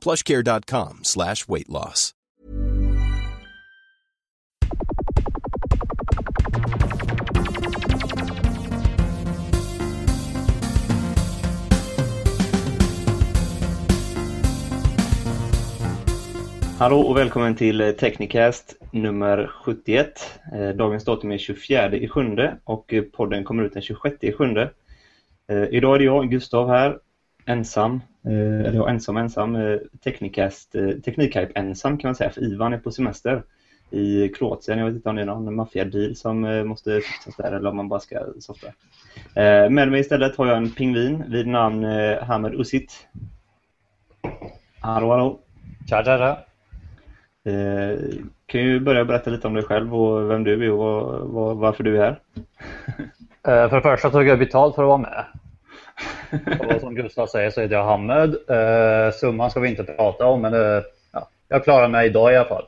plushcare.com slash weight loss. Hallå och välkommen till eh, Technicast nummer 71. Eh, dagens datum är 24 i sjunde och eh, podden kommer ut den 26 i sjunde. Idag är det jag, Gustav här, ensam, eller jag ensam ensam, eh, eh, Teknikhype ensam kan man säga, för Ivan är på semester i Kroatien. Jag vet inte om det är någon maffiadeal som eh, måste fixas där eller om man bara ska softa. Eh, Med mig istället har jag en pingvin vid namn eh, Hamed Usit. Hallå, hallå. Tja, tja, tja. Eh, kan ju börja berätta lite om dig själv och vem du är och varför du är här. Eh, För det första tog jag betalt för att vara med. Och som Gustav säger så heter jag Hamed. Eh, Summan ska vi inte prata om men eh, ja, jag klarar mig idag i alla fall.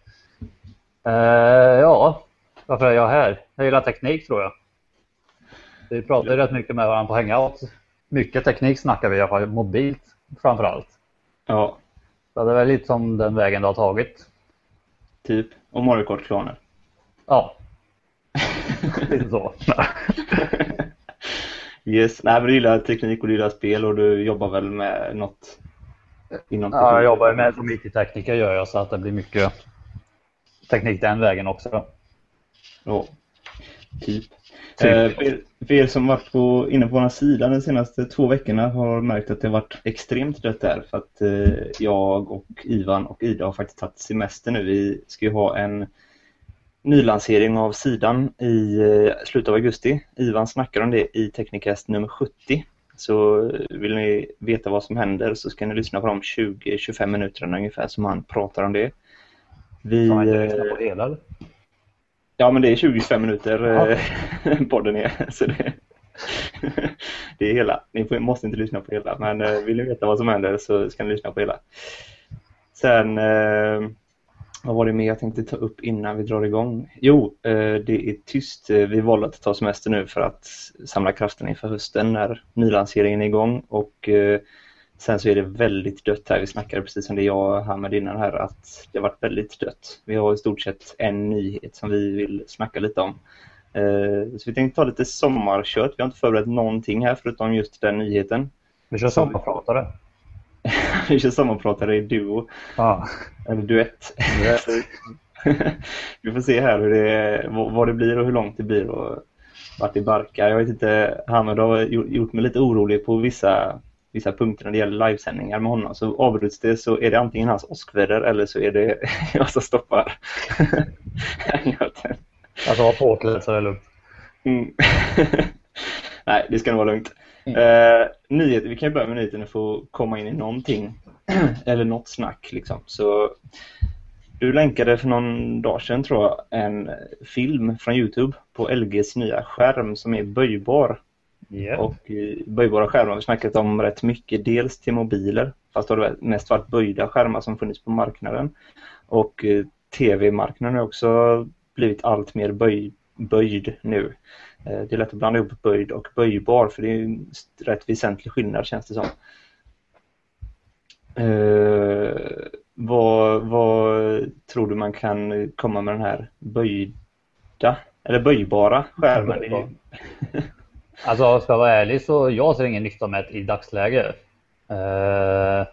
Eh, Ja, varför är jag här? Jag gillar teknik tror jag. Vi pratar ju rätt mycket med varandra på Hangout. Mycket teknik snackar vi i alla fall, mobilt framför allt. Ja, Så det är väl lite som den vägen du har tagit. typ. Och Mario Kart-klaner. Ja, lite så. yes. Nej, men du gillar teknik och du gillar spel och du jobbar väl med något inom Ja, jag jobbar med som IT-tekniker gör jag så att det blir mycket teknik den vägen också. Ja, typ. Typ. Eh, för, er, för er som varit på, inne på vår sida de senaste två veckorna har märkt att det har varit extremt dött där för att eh, jag och Ivan och Ida har faktiskt tagit semester nu. Vi ska ju ha en nylansering av sidan i eh, slutet av augusti. Ivan snackar om det i Technicast nummer 70. Så eh, vill ni veta vad som händer så ska ni lyssna på de 20-25 minuterna ungefär som han pratar om det. Vi, man inte eh, lyssna på hela eller? Ja, men det är 25 minuter Ja. podden är. Så det, det är hela. Ni måste inte lyssna på hela, men vill ni veta vad som händer så ska ni lyssna på hela. Sen, vad var det mer jag tänkte ta upp innan vi drar igång? Jo, eh, det är tyst. Eh, Vi valde att ta semester nu för att samla kraften inför hösten när nylanseringen är igång och eh, Sen så är det väldigt dött här. Vi snackade precis som det jag här med innan här att det har varit väldigt dött. Vi har i stort sett en nyhet som vi vill snacka lite om. Så vi tänkte ta lite sommarkött. Vi har inte förberett någonting här förutom just den nyheten. Vi kör sommarpratare. Kör sommarpratare i duo, Ja. eller duett. Vi får se här hur det, vad det blir och hur långt det blir och vart det barkar. Jag vet inte, Hamed har gjort mig lite orolig på vissa, vissa punkter när det gäller livesändningar med honom. Så avbryts det så är det antingen hans åskväder eller så är det jag som stoppar. Alltså var påklädd så är det lugnt. Mm. Nej, det ska nog vara lugnt. Eh, nyheter, vi kan ju börja med nyheterna för att komma in i någonting. Eller något snack liksom. Så du länkade för någon dag sedan tror jag en film från Youtube på LGs nya skärm som är böjbar. Yeah. Och eh, böjbara skärmar har vi snackat om rätt mycket. Dels till mobiler, fast det har mest varit böjda skärmar som funnits på marknaden. Och eh, tv-marknaden har också blivit allt mer böj, böjd nu. Eh, det är lätt att blanda ihop böjd och böjbar för det är en rätt väsentlig skillnad känns det som. Eh, vad, vad tror du man kan komma med den här böjda eller böjbara skärmen? Böjbar. Alltså ska jag vara ärlig så jag ser ingen nytta med det i dagsläget. Eh,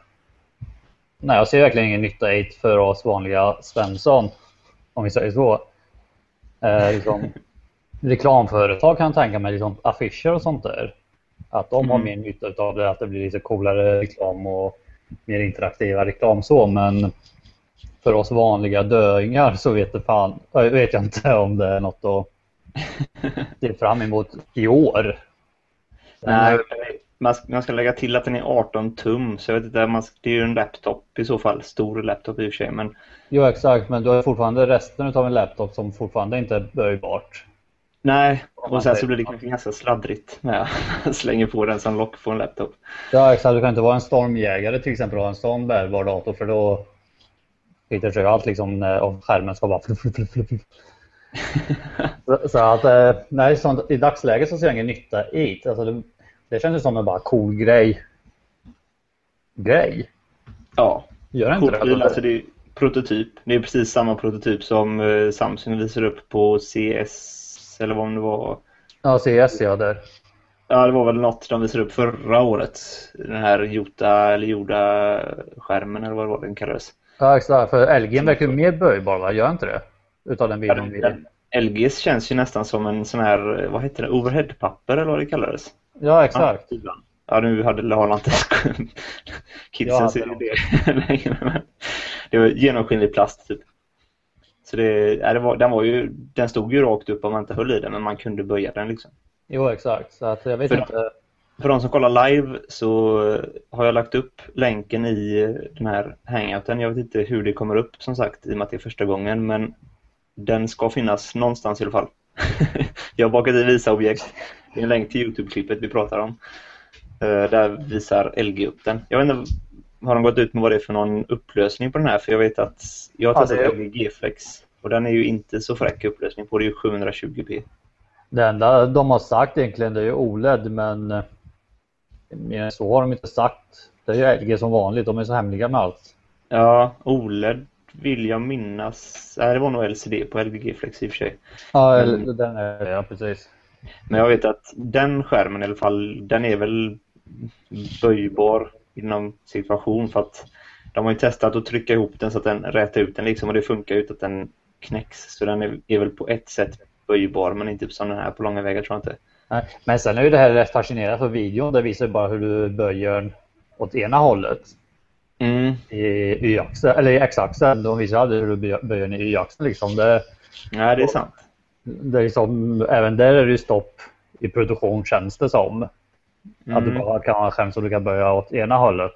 nej, jag ser verkligen ingen nytta i det för oss vanliga Svensson. Om vi säger så. Eh, liksom, reklamföretag kan jag tänka mig, liksom affischer och sånt där. Att de har Mm. mer nytta av det, att det blir lite coolare reklam och mer interaktiva reklam så. Men för oss vanliga döingar så vet, det fan, vet jag inte om det är något att se fram emot i år. Sen, Nej, man ska, man ska lägga till att den är 18 tum, så jag vet inte, man, det är ju en laptop i så fall. Stor laptop i och för sig, men Jo exakt, men du har fortfarande resten av en laptop som fortfarande inte är böjbart. nej. Och sen så blir det kanske ganska sladdrigt när jag slänger på den som lock på en laptop. Ja exakt, du kan inte vara en stormjägare till exempel och ha en sån bärbar dator för då skiter sig allt liksom om skärmen ska bara så, så att eh, nej, sånt, i dagsläget så ser jag ingen nytta i det. Alltså det. Ju som en bara cool grej. Grej? Ja, Gör inte Cool det? alltså det är prototyp. Det är precis samma prototyp som eh, Samsung visar upp på CS eller vad det var. Ja, CS ja där. Ja, det var väl något de visade upp förra året. Den här Jota eller Joda-skärmen eller vad det var den kallades. Ja exakt, för LG verkar ju mer böjbar va? Gör inte det? Utav den videon vi... Den- LGs känns ju nästan som en sån här, vad heter det, overheadpapper eller vad det kallades. Ja exakt. Ja, nu hade har inte kidsen ser det längre. Det var genomskinlig plast typ. Så det, ja, det var, den var ju, den stod ju rakt upp om man inte höll i den men man kunde böja den liksom. Jo exakt, så att jag vet För- inte. För de som kollar live så har jag lagt upp länken i den här hangouten. Jag vet inte hur det kommer upp som sagt i och med att det är första gången men den ska finnas någonstans i alla fall. jag har bakat i visa objekt. Det är en länk till Youtube-klippet vi pratar om. Eh, Där visar LG upp den. Jag vet inte, har de gått ut med vad det är för någon upplösning på den här? För jag vet att jag har Ja, testat är- LG G-Flex och den är ju inte så fräck upplösning på. Det är ju 720p. Det enda de har sagt egentligen det är ju OLED men eh, mer än så har de inte sagt. Det är ju LG som vanligt, de är så hemliga med allt. Ja, OLED vill jag minnas. Nej, det var nog LCD på LG G-Flex i och för sig. Ja, den är, ja precis. Men jag vet att den skärmen i alla fall, den är väl böjbar inom situation för att de har ju testat att trycka ihop den så att den rätar ut den liksom och det funkar ju att den knäcks. Så den är, är väl på ett sätt böjbar men inte som den här på långa vägar tror jag inte. Nej, Men sen är ju det här rätt fascinerande för videon. Det visar bara hur du böjer åt ena hållet. Mm. I y-axeln, eller i x-axeln. De visar aldrig hur du bö- böjer den i y-axeln liksom. Det, Nej, det är sant. Det liksom, även där är det stopp i produktion känns det som. Att du Mm. bara kan ha en skärm som du kan böja åt ena hållet.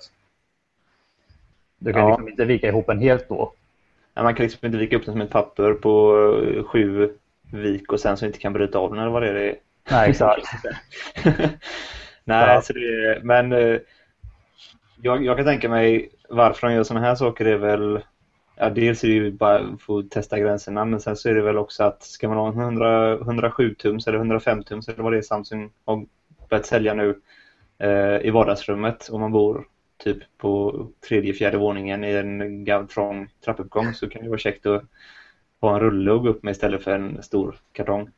Du kan Ja. liksom inte vika ihop en helt då. Ja, man kan liksom inte vika upp den som ett papper på eh, sju vik och sen så inte kan bryta av den eller vad det är. det. Nej exakt. Nej, så det men eh, jag, jag kan tänka mig varför de gör sådana här saker är väl Ja, dels är det ju bara för att testa gränserna men sen så är det väl också att ska man ha en 100, 107 tums eller 105 tums eller vad det är Samsung har börjat sälja nu eh, i vardagsrummet om man bor typ på tredje, fjärde våningen i en trång trappuppgång så kan det vara käckt att ha en rulle att gå upp med istället för en stor kartong.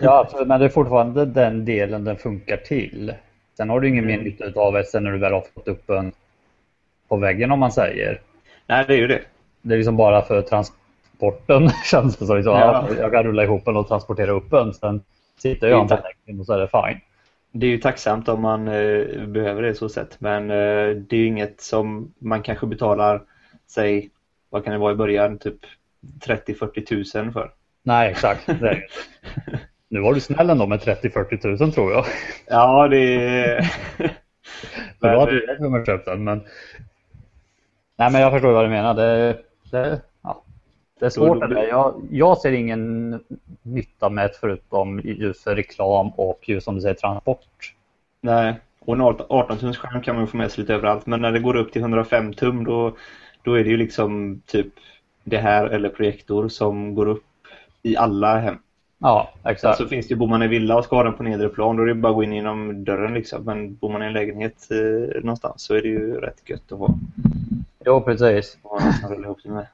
Ja, absolut, men det är fortfarande den delen den funkar till. Sen har du ingen mer Mm. nytta av det sen när du väl har fått upp den på väggen om man säger. Nej, det är ju det. Det är liksom bara för transporten känns det som. Liksom, Ja. ja. Jag kan rulla ihop den och transportera upp den. Sen sitter jag på inte- väggen och så är det fine. Det är ju tacksamt om man eh, behöver det så sett men eh, det är ju inget som man kanske betalar säg vad kan det vara i början typ 30-40 tusen för. Nej, exakt. Nu var du snäll ändå med 30-40 tusen tror jag. Ja, det är... Då hade du köpt den. Men... Nej, men jag förstår vad du menar. Det, det, ja. det är svårt. Det där. Jag, jag ser ingen nytta med det förutom just för reklam och just som du säger transport. nej, och en 18 tums skärm kan man ju få med sig lite överallt men när det går upp till 105 tum då, då är det ju liksom typ det här eller projektor som går upp i alla hem. Ja, exakt. Så finns det ju, bor man i villa och ska ha den på nedre plan då är det bara att gå in genom dörren liksom. Men bor man i en lägenhet eh, någonstans så är det ju rätt gött att ha, Jo, precis.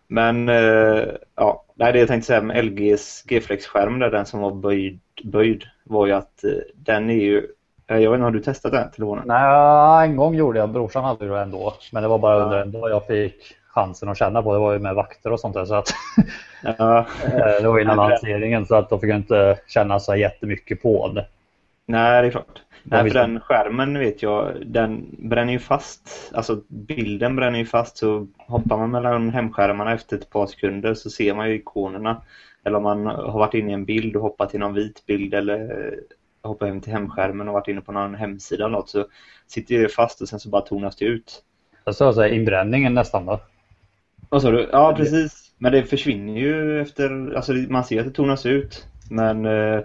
Men eh, ja, nej, det jag tänkte säga med LGs G-Flex-skärm där, den som var böjd, böjd var ju att eh, den är ju, eh, jag vet inte, har du testat den telefonen? Nej, en gång gjorde jag. Brorsan hade det ändå. Men det var bara Ja. under en dag jag fick chansen att känna på. Det var ju med vakter och sånt där. Så att, Ja. det var innan lanseringen så att de fick inte känna så jättemycket på det. Nej, det är klart. Nej, för den skärmen vet jag, den bränner ju fast. Alltså bilden bränner ju fast så hoppar man mellan hemskärmarna efter ett par sekunder så ser man ju ikonerna. Eller om man har varit inne i en bild och hoppat till någon vit bild eller eh, hoppat hem till hemskärmen och varit inne på någon hemsida eller något så sitter det fast och sen så bara tonas det ut. Jag sa så här, inbränningen nästan då. Vad sa du? Ja, precis. Men det försvinner ju efter, alltså man ser att det tonas ut. Men eh,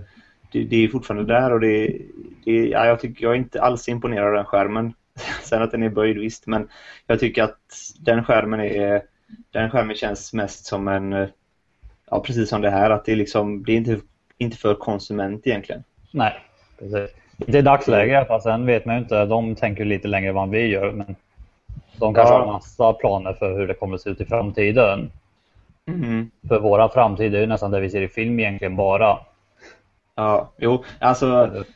det, det är fortfarande där och det, det ja, jag tycker jag är inte alls imponerad av den skärmen. Sen att den är böjd visst, men jag tycker att den skärmen är, den skärmen känns mest som en, ja precis som det här, att det är liksom, det är inte, inte för konsument egentligen. Nej, precis. Inte i dagsläget i alla fall. Sen vet man ju inte. De tänker lite längre än vad vi gör. Men de kanske Ja. har massa planer för hur det kommer att se ut i framtiden. Mm. För våra framtid är ju nästan det vi ser i film egentligen bara. Ja, jo, alltså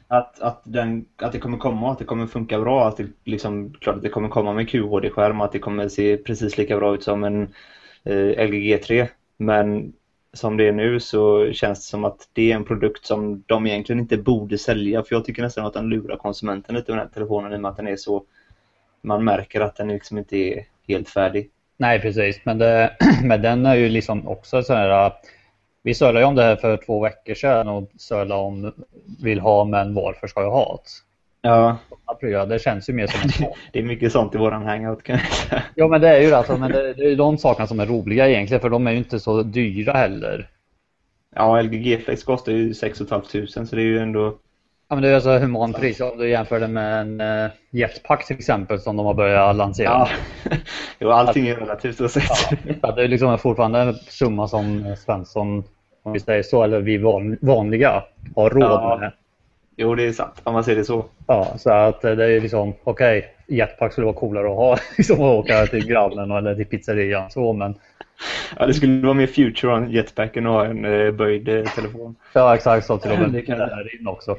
att, att, den, att det kommer komma att det kommer funka bra. Att det liksom, klart att det kommer komma med QHD-skärm och att det kommer se precis lika bra ut som en eh, LG G3. Men som det är nu så känns det som att det är en produkt som de egentligen inte borde sälja. För jag tycker nästan att den lurar konsumenten lite med den här telefonen i och med att den är så... Man märker att den liksom inte är helt färdig. Nej, precis. Men, det, men den är ju liksom också så här. Vi sölade om det här för två veckor sedan och sölade om vill ha men varför ska jag ha det? Ja, Det känns ju mer som en sån. det är mycket sånt i våran hangout kan jag säga. Ja men det är ju alltså, men det, det är de sakerna som är roliga egentligen för de är ju inte så dyra heller. Ja, LG G-Flex kostar ju 6 500 så det är ju ändå... Ja men det är alltså human pris om du jämför det med en uh, jetpack till exempel som de har börjat lansera. Ja, jo, allting är relativt så sett. Ja, det är liksom fortfarande en summa som Svensson, om vi säger så, eller vi van, vanliga har råd Ja. med. Jo, det är sant. Om man ser det så. Ja, så att eh, det är liksom okej, jetpack skulle vara coolare att ha liksom att åka till grannen eller till pizzerian så men Ja, det skulle vara mer future on jetpacken och ha en eh, böjd eh, telefon. ja exakt så till och med Det kan där in också.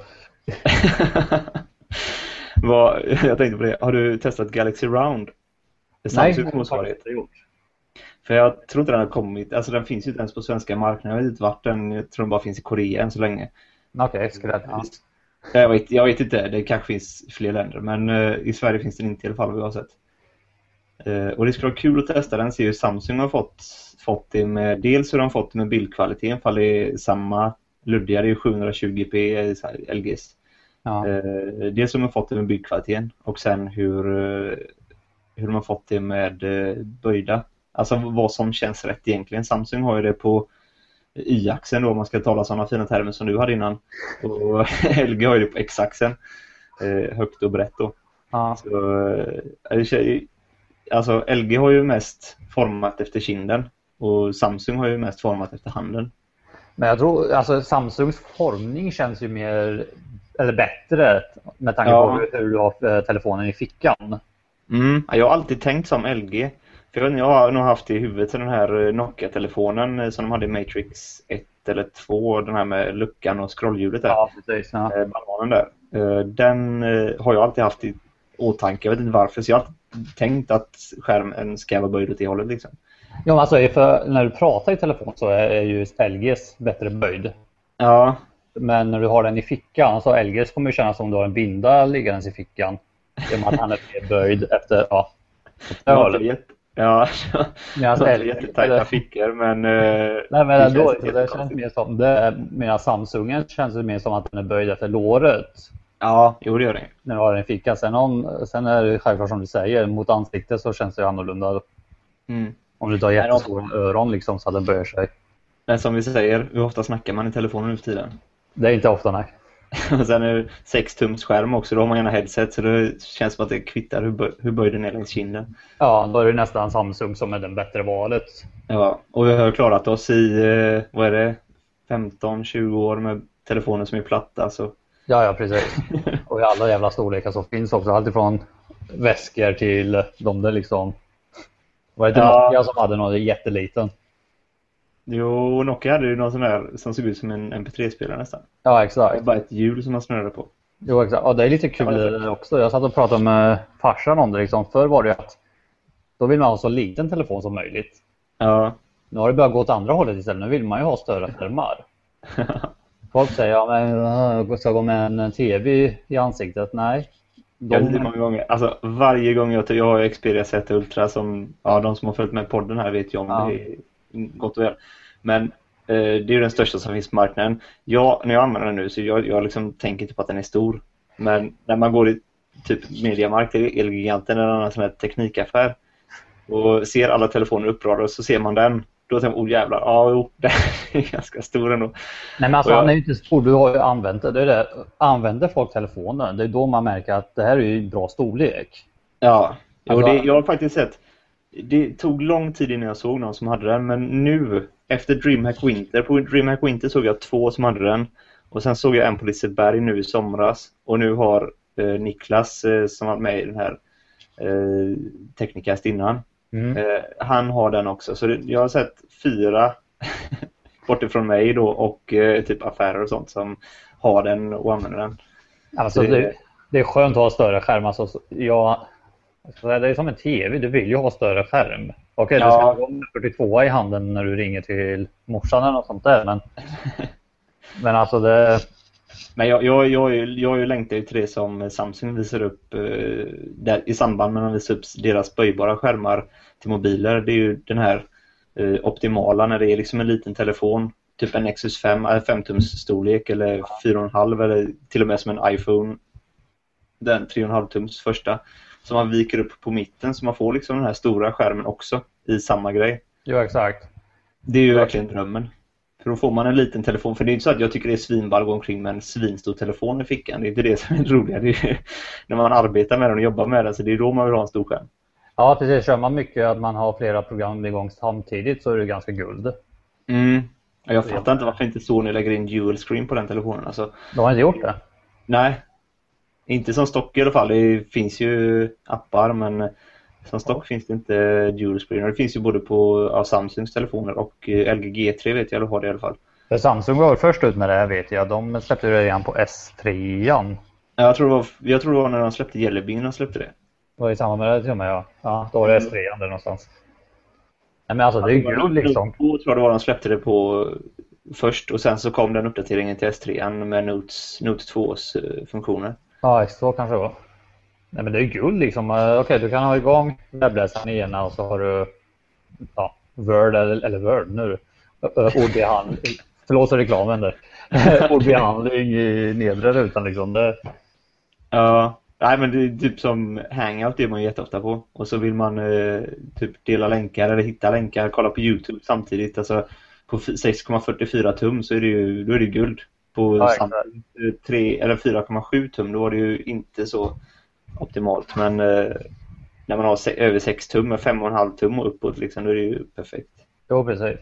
Vad, jag tänkte på det. Har du testat Galaxy Round? Samsungs det har jag inte gjort. För jag tror inte den har kommit. Alltså den finns ju inte ens på svenska marknaden. Jag vet inte vart den. Jag tror den bara finns i Korea än så länge. Okej, skräp. Ja. Jag vet, jag vet inte. Det kanske finns fler länder. Men eh, i Sverige finns den inte i alla fall vad jag har sett. Eh, och det skulle vara kul att testa den. Se hur Samsung har fått, fått det med. Dels hur de har fått det med bildkvaliteten. Ifall det är samma luddiga. Det är ju 720p i LGs. Ja. Eh, dels hur har fått det med byggkvaliteten och sen hur, eh, hur har fått det med eh, böjda. Alltså vad som känns rätt egentligen. Samsung har ju det på Y-axeln då om man ska tala sådana fina termer som du hade innan. Och LG har ju det på X-axeln. Eh, högt och brett då. Ja. Så, eh, alltså LG har ju mest format efter kinden och Samsung har ju mest format efter handen. Men jag tror, alltså Samsungs formning känns ju mer, eller bättre med tanke Ja. på hur, du har eh, telefonen i fickan. Mm. ja, Jag har alltid tänkt som LG. För jag, jag har nog haft i huvudet den här eh, Nokia-telefonen eh, som de hade i Matrix 1 eller 2. Den här med luckan och scrollhjulet där. Ja, precis. Ja. Bananen där. Den har jag alltid haft i åtanke. Jag vet inte varför. Så jag har alltid tänkt att skärmen ska vara böjd åt det hållet. Liksom. Ja, alltså när du pratar i telefon så är ju LGs bättre böjd. Ja, Men när du har den i fickan så LGs kommer ju kännas som du har en binda liggandes i fickan. I och med att han är böjd efter, ja. har inte jätte, ja, Medan jag har inte jättetajta fickor men... eh, Nej men det känns det, det känns mer som, det, medan Samsungen känns det mer som att den är böjd efter låret. Ja, jo det gör det. När du har den i fickan. Sen, om, sen är det självklart som du säger, mot ansiktet så känns det annorlunda. Mm. Om du tar Nej, de- jättestora öron liksom så att den böjer sig. Men som vi säger, hur ofta snackar man i telefonen nu för tiden? Det är inte ofta nej. Sen är det 6 tums skärm också, då har man gärna headset så det känns som att det kvittar hur, bö- hur böjd den är längs kinden. Ja, då är det nästan Samsung som är det bättre valet. Ja, och vi har klarat oss i, eh, vad är det, 15-20 år med telefoner som är platta. Så. Ja, ja precis. Och i alla jävla storlekar som finns också. Alltifrån väskor till de där liksom. Var det inte Ja. Nokia som hade någon jätteliten? Jo, Nokia hade ju någon sån där som såg ut som en MP3-spelare nästan. Ja, Det var exakt. bara ett hjul som man snurrade på. Jo, exakt. Och det är lite kul Ja, det det också. Jag satt och pratade med farsan om det. Liksom. Förr var det att Då vill man ha så liten telefon som möjligt. Ja. Nu har det börjat gå åt andra hållet istället. Nu vill man ju ha större skärmar. Folk säger ja, men jag ska gå med en TV i ansiktet. Nej. De... Jag vet många gånger. Alltså, varje gång jag, jag har Xperia Z Ultra som ja, de som har följt med podden här vet ju om ja. det är gott och väl. Men eh, det är den största som finns på marknaden. Jag, när jag använder den nu så jag, jag liksom tänker inte på att den är stor. Men när man går i typ Mediamarkt eller Elgiganten eller någon annan sån här teknikaffär och ser alla telefoner uppradade så ser man den. Då tänker man, oh jävlar, ja jo, den är ganska stor ändå. Nej men alltså han är ju inte stor, du har ju använt det. det, det. Använder folk telefonen, det är då man märker att det här är ju bra storlek. Ja, alltså... det, jag har faktiskt sett det tog lång tid innan jag såg någon som hade den men nu efter DreamHack Winter, på DreamHack Winter såg jag två som hade den och sen såg jag en på Liseberg nu i somras och nu har eh, Niklas eh, som var med i den här eh, Technicast innan mm. eh, han har den också så det, jag har sett fyra bortifrån mig då och eh, typ affärer och sånt som har den och använder den. Alltså det, det är skönt att ha större skärm. Alltså, jag så det är som en TV, du vill ju ha större skärm. Okej, ja. du ska ha en 42 i handen när du ringer till morsan eller något sånt där. Men, men alltså det... Men jag, jag, jag, jag längtar ju till det som Samsung visar upp eh, där, i samband med att de visar upp deras böjbara skärmar till mobiler. Det är ju den här eh, optimala när det är liksom en liten telefon. Typ en Nexus 5, 5 tums storlek eller 4,5 eller till och med som en iPhone. Den 3,5 tums första som man viker upp på mitten så man får liksom den här stora skärmen också i samma grej. Ja, exakt. Det är ju verkligen drömmen. För då får man en liten telefon. För det är inte så att jag tycker det är svinball att gå omkring med en svinstor telefon i fickan. Det är inte det som är det roliga. Det är när man arbetar med den och jobbar med den så det är då man vill ha en stor skärm. Ja, precis. Kör man mycket att man har flera program igång samtidigt så är det ganska guld. Mm. Jag fattar inte varför inte Sony lägger in dual screen på den telefonen. Alltså, de har inte gjort det? Nej, inte som stock i alla fall. Det finns ju appar men som stock finns det inte dual screen. Det finns ju både på ja, Samsungs telefoner och eh, LG G3 vet jag har det i alla fall. För Samsung var först ut med det här vet jag. De släppte det redan på S3. Ja, jag, tror det var, jag tror det var när de släppte Jelly Bean de släppte det. Det var i samband med det till och med ja. Ja, då var det S3 där någonstans. Nej men alltså det är ju guld liksom. Jag tror det var de släppte det på först och sen så kom den uppdateringen till S3 med Notes, Note 2s eh, funktioner. Ja, så kanske det var. Nej men det är guld liksom. Eh, okej, okay, du kan ha igång webbläsaren i ena och så har du ja, Word eller, eller Word nu. Ordbehandling. Förlåt för reklamen där. Ordbehandling i nedre rutan liksom. Det... Ja, nej men det är typ som Hangout det är man jätteofta på. Och så vill man eh, typ dela länkar eller hitta länkar, kolla på Youtube samtidigt. Alltså på 6,44 tum så är det ju, då är det guld på ja, 3 eller 4,7 tum då var det ju inte så optimalt men eh, när man har över 6 tum med 5,5 tum och uppåt liksom, då är det ju perfekt. Jo precis.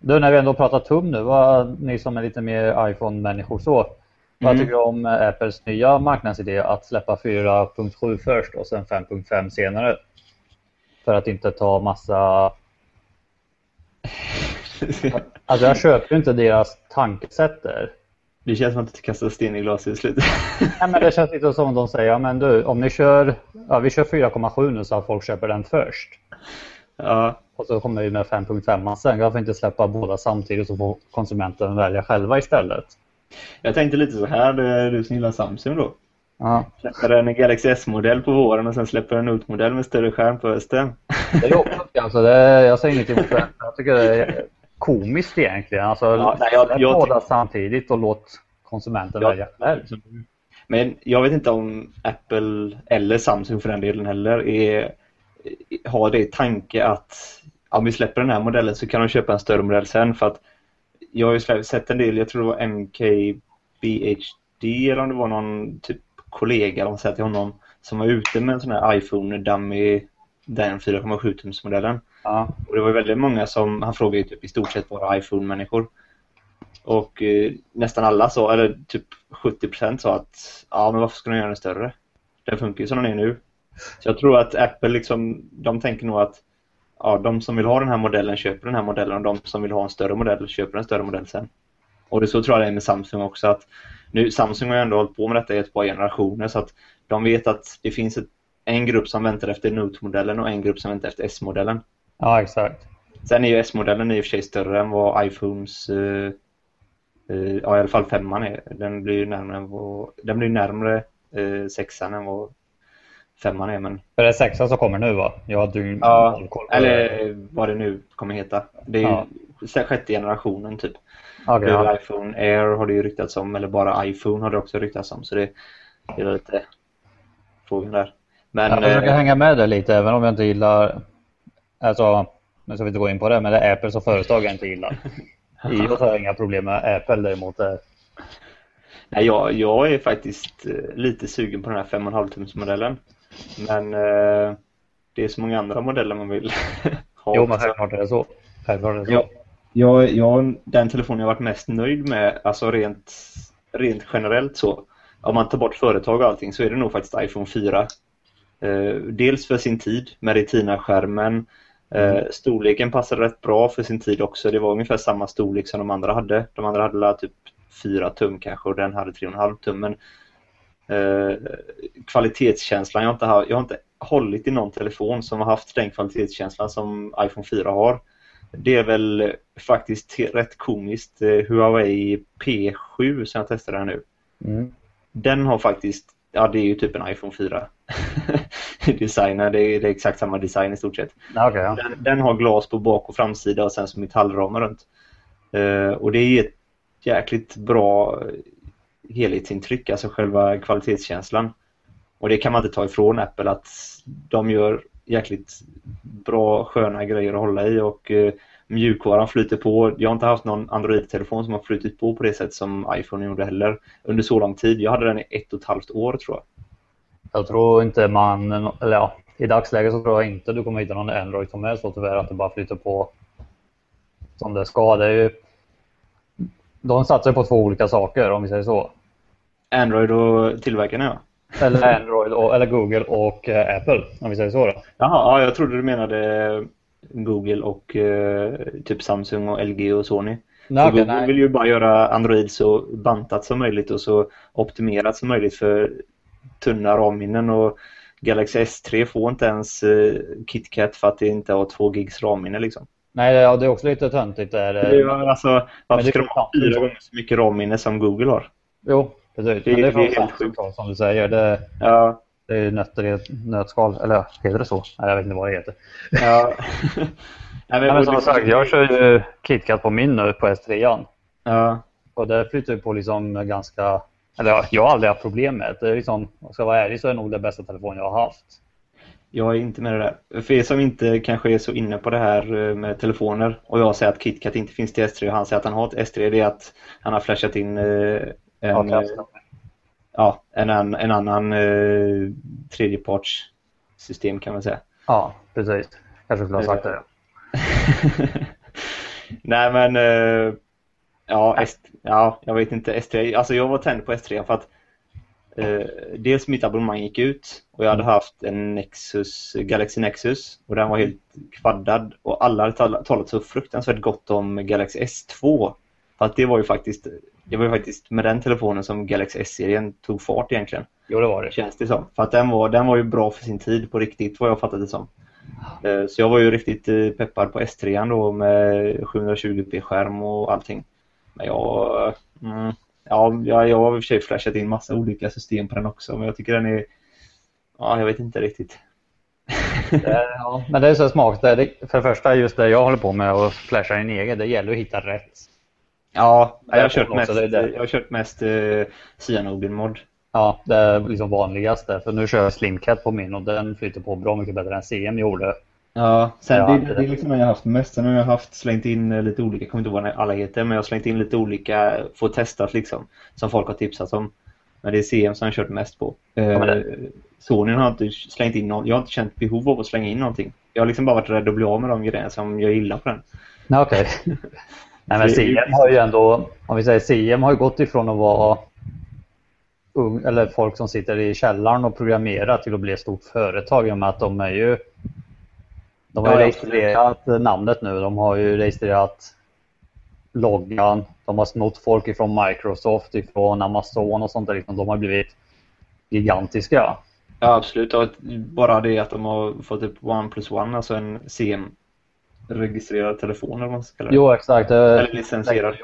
Du när vi ändå pratar tum nu, vad, ni som är lite mer iPhone-människor så. Mm. Vad tycker du om Apples nya marknadsidé att släppa 4.7 först och sen 5.5 senare? För att inte ta massa... alltså jag köper inte deras tankesätt där. Det känns som att du kastar sten i glashuset. Nej, men det känns lite som om de säger, men du, om ni kör, ja, vi kör 4,7 nu så att folk köper den först. Ja. Och så kommer vi med 5.5 sen. Varför inte släppa båda samtidigt så får konsumenten välja själva istället? Jag tänkte lite så här, du som gillar Samsung då. Ja. Släpper en Galaxy S-modell på våren och sen släpper en Note-modell med större skärm på hösten. Det är också, alltså det, jag säger inget emot det. Jag tycker det är komiskt egentligen. Alltså, ja, nej, jag, jag båda samtidigt och låt konsumenten ja, välja själv. Men jag vet inte om Apple eller Samsung för den delen heller är, har det i tanke att om vi släpper den här modellen så kan de köpa en större modell sen för att jag har ju sett en del, jag tror det var MKBHD eller om det var någon typ kollega, de säger till honom, som var ute med en sån här iPhone dummy den 4,7 tums modellen. Ja. Och det var väldigt många som, han frågade typ i stort sett bara iPhone-människor. Och eh, nästan alla sa, eller typ 70% sa att ja men varför ska de göra den större? Den funkar ju som den är nu. Så jag tror att Apple liksom, de tänker nog att ja, de som vill ha den här modellen köper den här modellen och de som vill ha en större modell köper en större modell sen. Och det så tror jag det är med Samsung också att nu Samsung har ju ändå hållit på med detta i ett par generationer så att de vet att det finns ett en grupp som väntar efter Note-modellen och en grupp som väntar efter S-modellen. Ja, exakt. Sen är ju S-modellen i och för sig större än vad iPhones, uh, uh, ja i alla fall femman är. Den blir ju närmare, än vad, den blir närmare uh, sexan än vad femman är. Men... För det är sexan som kommer nu va? Jag hade ju ja, koll på eller vad det nu kommer heta. Det är ja. ju sjätte generationen typ. Okay, ja. iPhone Air har det ju ryktats om, eller bara iPhone har det också ryktats om. Så det, det är lite frågan där. Men, jag försöker eh, hänga med där lite, även om jag inte gillar, alltså, nu ska vi inte gå in på det, men det är Apple som företag jag inte gillar. iOS har jag inga problem med, Apple däremot är... Nej, jag, jag är faktiskt eh, lite sugen på den här 5,5 tums modellen. Men eh, det är så många andra modeller man vill ha. Jo, men självklart är det så. Självklart är det så. Ja, jag, jag, den telefonen jag varit mest nöjd med, alltså rent, rent generellt så, om man tar bort företag och allting så är det nog faktiskt iPhone 4. Eh, dels för sin tid med Retina-skärmen. Eh, mm. storleken passade rätt bra för sin tid också. Det var ungefär samma storlek som de andra hade. De andra hade typ 4 tum kanske och den hade 3,5 tum. Men eh, kvalitetskänslan, jag har, inte, jag har inte hållit i någon telefon som har haft den kvalitetskänslan som iPhone 4 har. Det är väl faktiskt rätt komiskt. Eh, Huawei P7 som jag testade här nu. Mm. Den har faktiskt, ja det är ju typ en iPhone 4 designen. Det är, det är exakt samma design i stort sett. Okay, ja. den, den, har glas på bak och framsida och sen så metallramar runt. Uh, och det är ett jäkligt bra helhetsintryck, alltså själva kvalitetskänslan. Och det kan man inte ta ifrån Apple att de gör jäkligt bra sköna grejer att hålla i och uh, mjukvaran flyter på. Jag har inte haft någon Android-telefon som har flutit på på det sätt som iPhone gjorde heller under så lång tid. Jag hade den i ett och ett halvt år tror jag. Jag tror inte man, eller ja, i dagsläget så tror jag inte du kommer hitta någon Android som är så tyvärr att det bara flyter på som det ska. Det är ju, de satsar på två olika saker om vi säger så. Android och tillverkarna ja. Eller Android och, eller Google och uh, Apple om vi säger så då. Jaha, ja, jag trodde du menade Google och uh, typ Samsung och LG och Sony. Nej, Google nej. vill ju bara göra Android så bantat som möjligt och så optimerat som möjligt för tunna ramminnen och Galaxy S3 får inte ens uh, KitKat för att det inte har 2 gigs ramminne liksom. Nej, ja, det är också lite töntigt där. Det är, alltså, varför ska de ha fyra gånger så mycket ramminne som Google har? Jo, precis. Det, Men det är, det är helt sjukt. Som du säger. Det, ja. det är nötter i ett nötskal. Eller heter det så? Nej, jag vet inte vad det heter. Ja. Nej, men, men som sagt, jag kör ju KitKat på min nu på S3. Ja. Och det flyter på liksom ganska eller jag har aldrig haft problem med det. Liksom, om jag ska vara ärlig så är det nog den bästa telefon jag har haft. Jag är inte med det där. För er som inte kanske är så inne på det här eh, med telefoner och jag säger att KitKat inte finns till S3 och han säger att han har ett S3 det är att han har flashat in eh, en, ja, ja, en, en, en annan eh, tredjepartssystem kan man säga. Ja, precis. Kanske skulle ha sagt det. Nej men eh, Ja, S, ja, jag vet inte. S3, alltså jag var tänd på S3 för att eh, dels mitt abonnemang gick ut och jag hade mm. haft en Nexus, Galaxy Nexus och den var helt kvaddad och alla hade talat så fruktansvärt gott om Galaxy S2. För att det var ju faktiskt det var ju faktiskt med den telefonen som Galaxy S-serien tog fart egentligen. Jo, det var det. Känns det som. För att den var, den var ju bra för sin tid på riktigt vad jag fattade det som. Eh, så jag var ju riktigt eh, peppad på S3 då med 720p-skärm och allting. Men jag, mm, ja, jag, jag har i och för sig flashat in massa olika system på den också, men jag tycker den är, ja, jag vet inte riktigt. ja, men det är så smart. För det första, just det jag håller på med och flasha in egen, det gäller att hitta rätt. Ja, jag har kört mest, det det. Jag har kört mest uh, Cyanogen mod. Ja, det är liksom vanligaste. För nu kör jag Slimcat på min och den flyter på bra mycket bättre än CM gjorde. Ja, sen ja, det, det är liksom vad jag har haft mest. Sen har jag haft slängt in eh, lite olika, jag kommer inte ihåg vad alla heter, men jag har slängt in lite olika, få testat liksom, som folk har tipsat om. Men det är CM som jag har kört mest på. Ja, eh, Sony har inte slängt in någon, jag har inte känt behov av att slänga in någonting. Jag har liksom bara varit rädd att bli av med de grejerna som jag gillar på den. Okej. Okay. Nej men CM har ju ändå, om vi säger CM har ju gått ifrån att vara ung, eller folk som sitter i källaren och programmerar till att bli ett stort företag i och med att de är ju de har ju registrerat namnet nu. De har ju registrerat loggan. De har snott folk ifrån Microsoft, ifrån Amazon och sånt där. Liksom. De har blivit gigantiska. Ja, absolut. Och bara det att de har fått upp OnePlus One, alltså en CM-registrerad telefon eller vad man ska kalla det. Jo, exakt. Eller licensierad.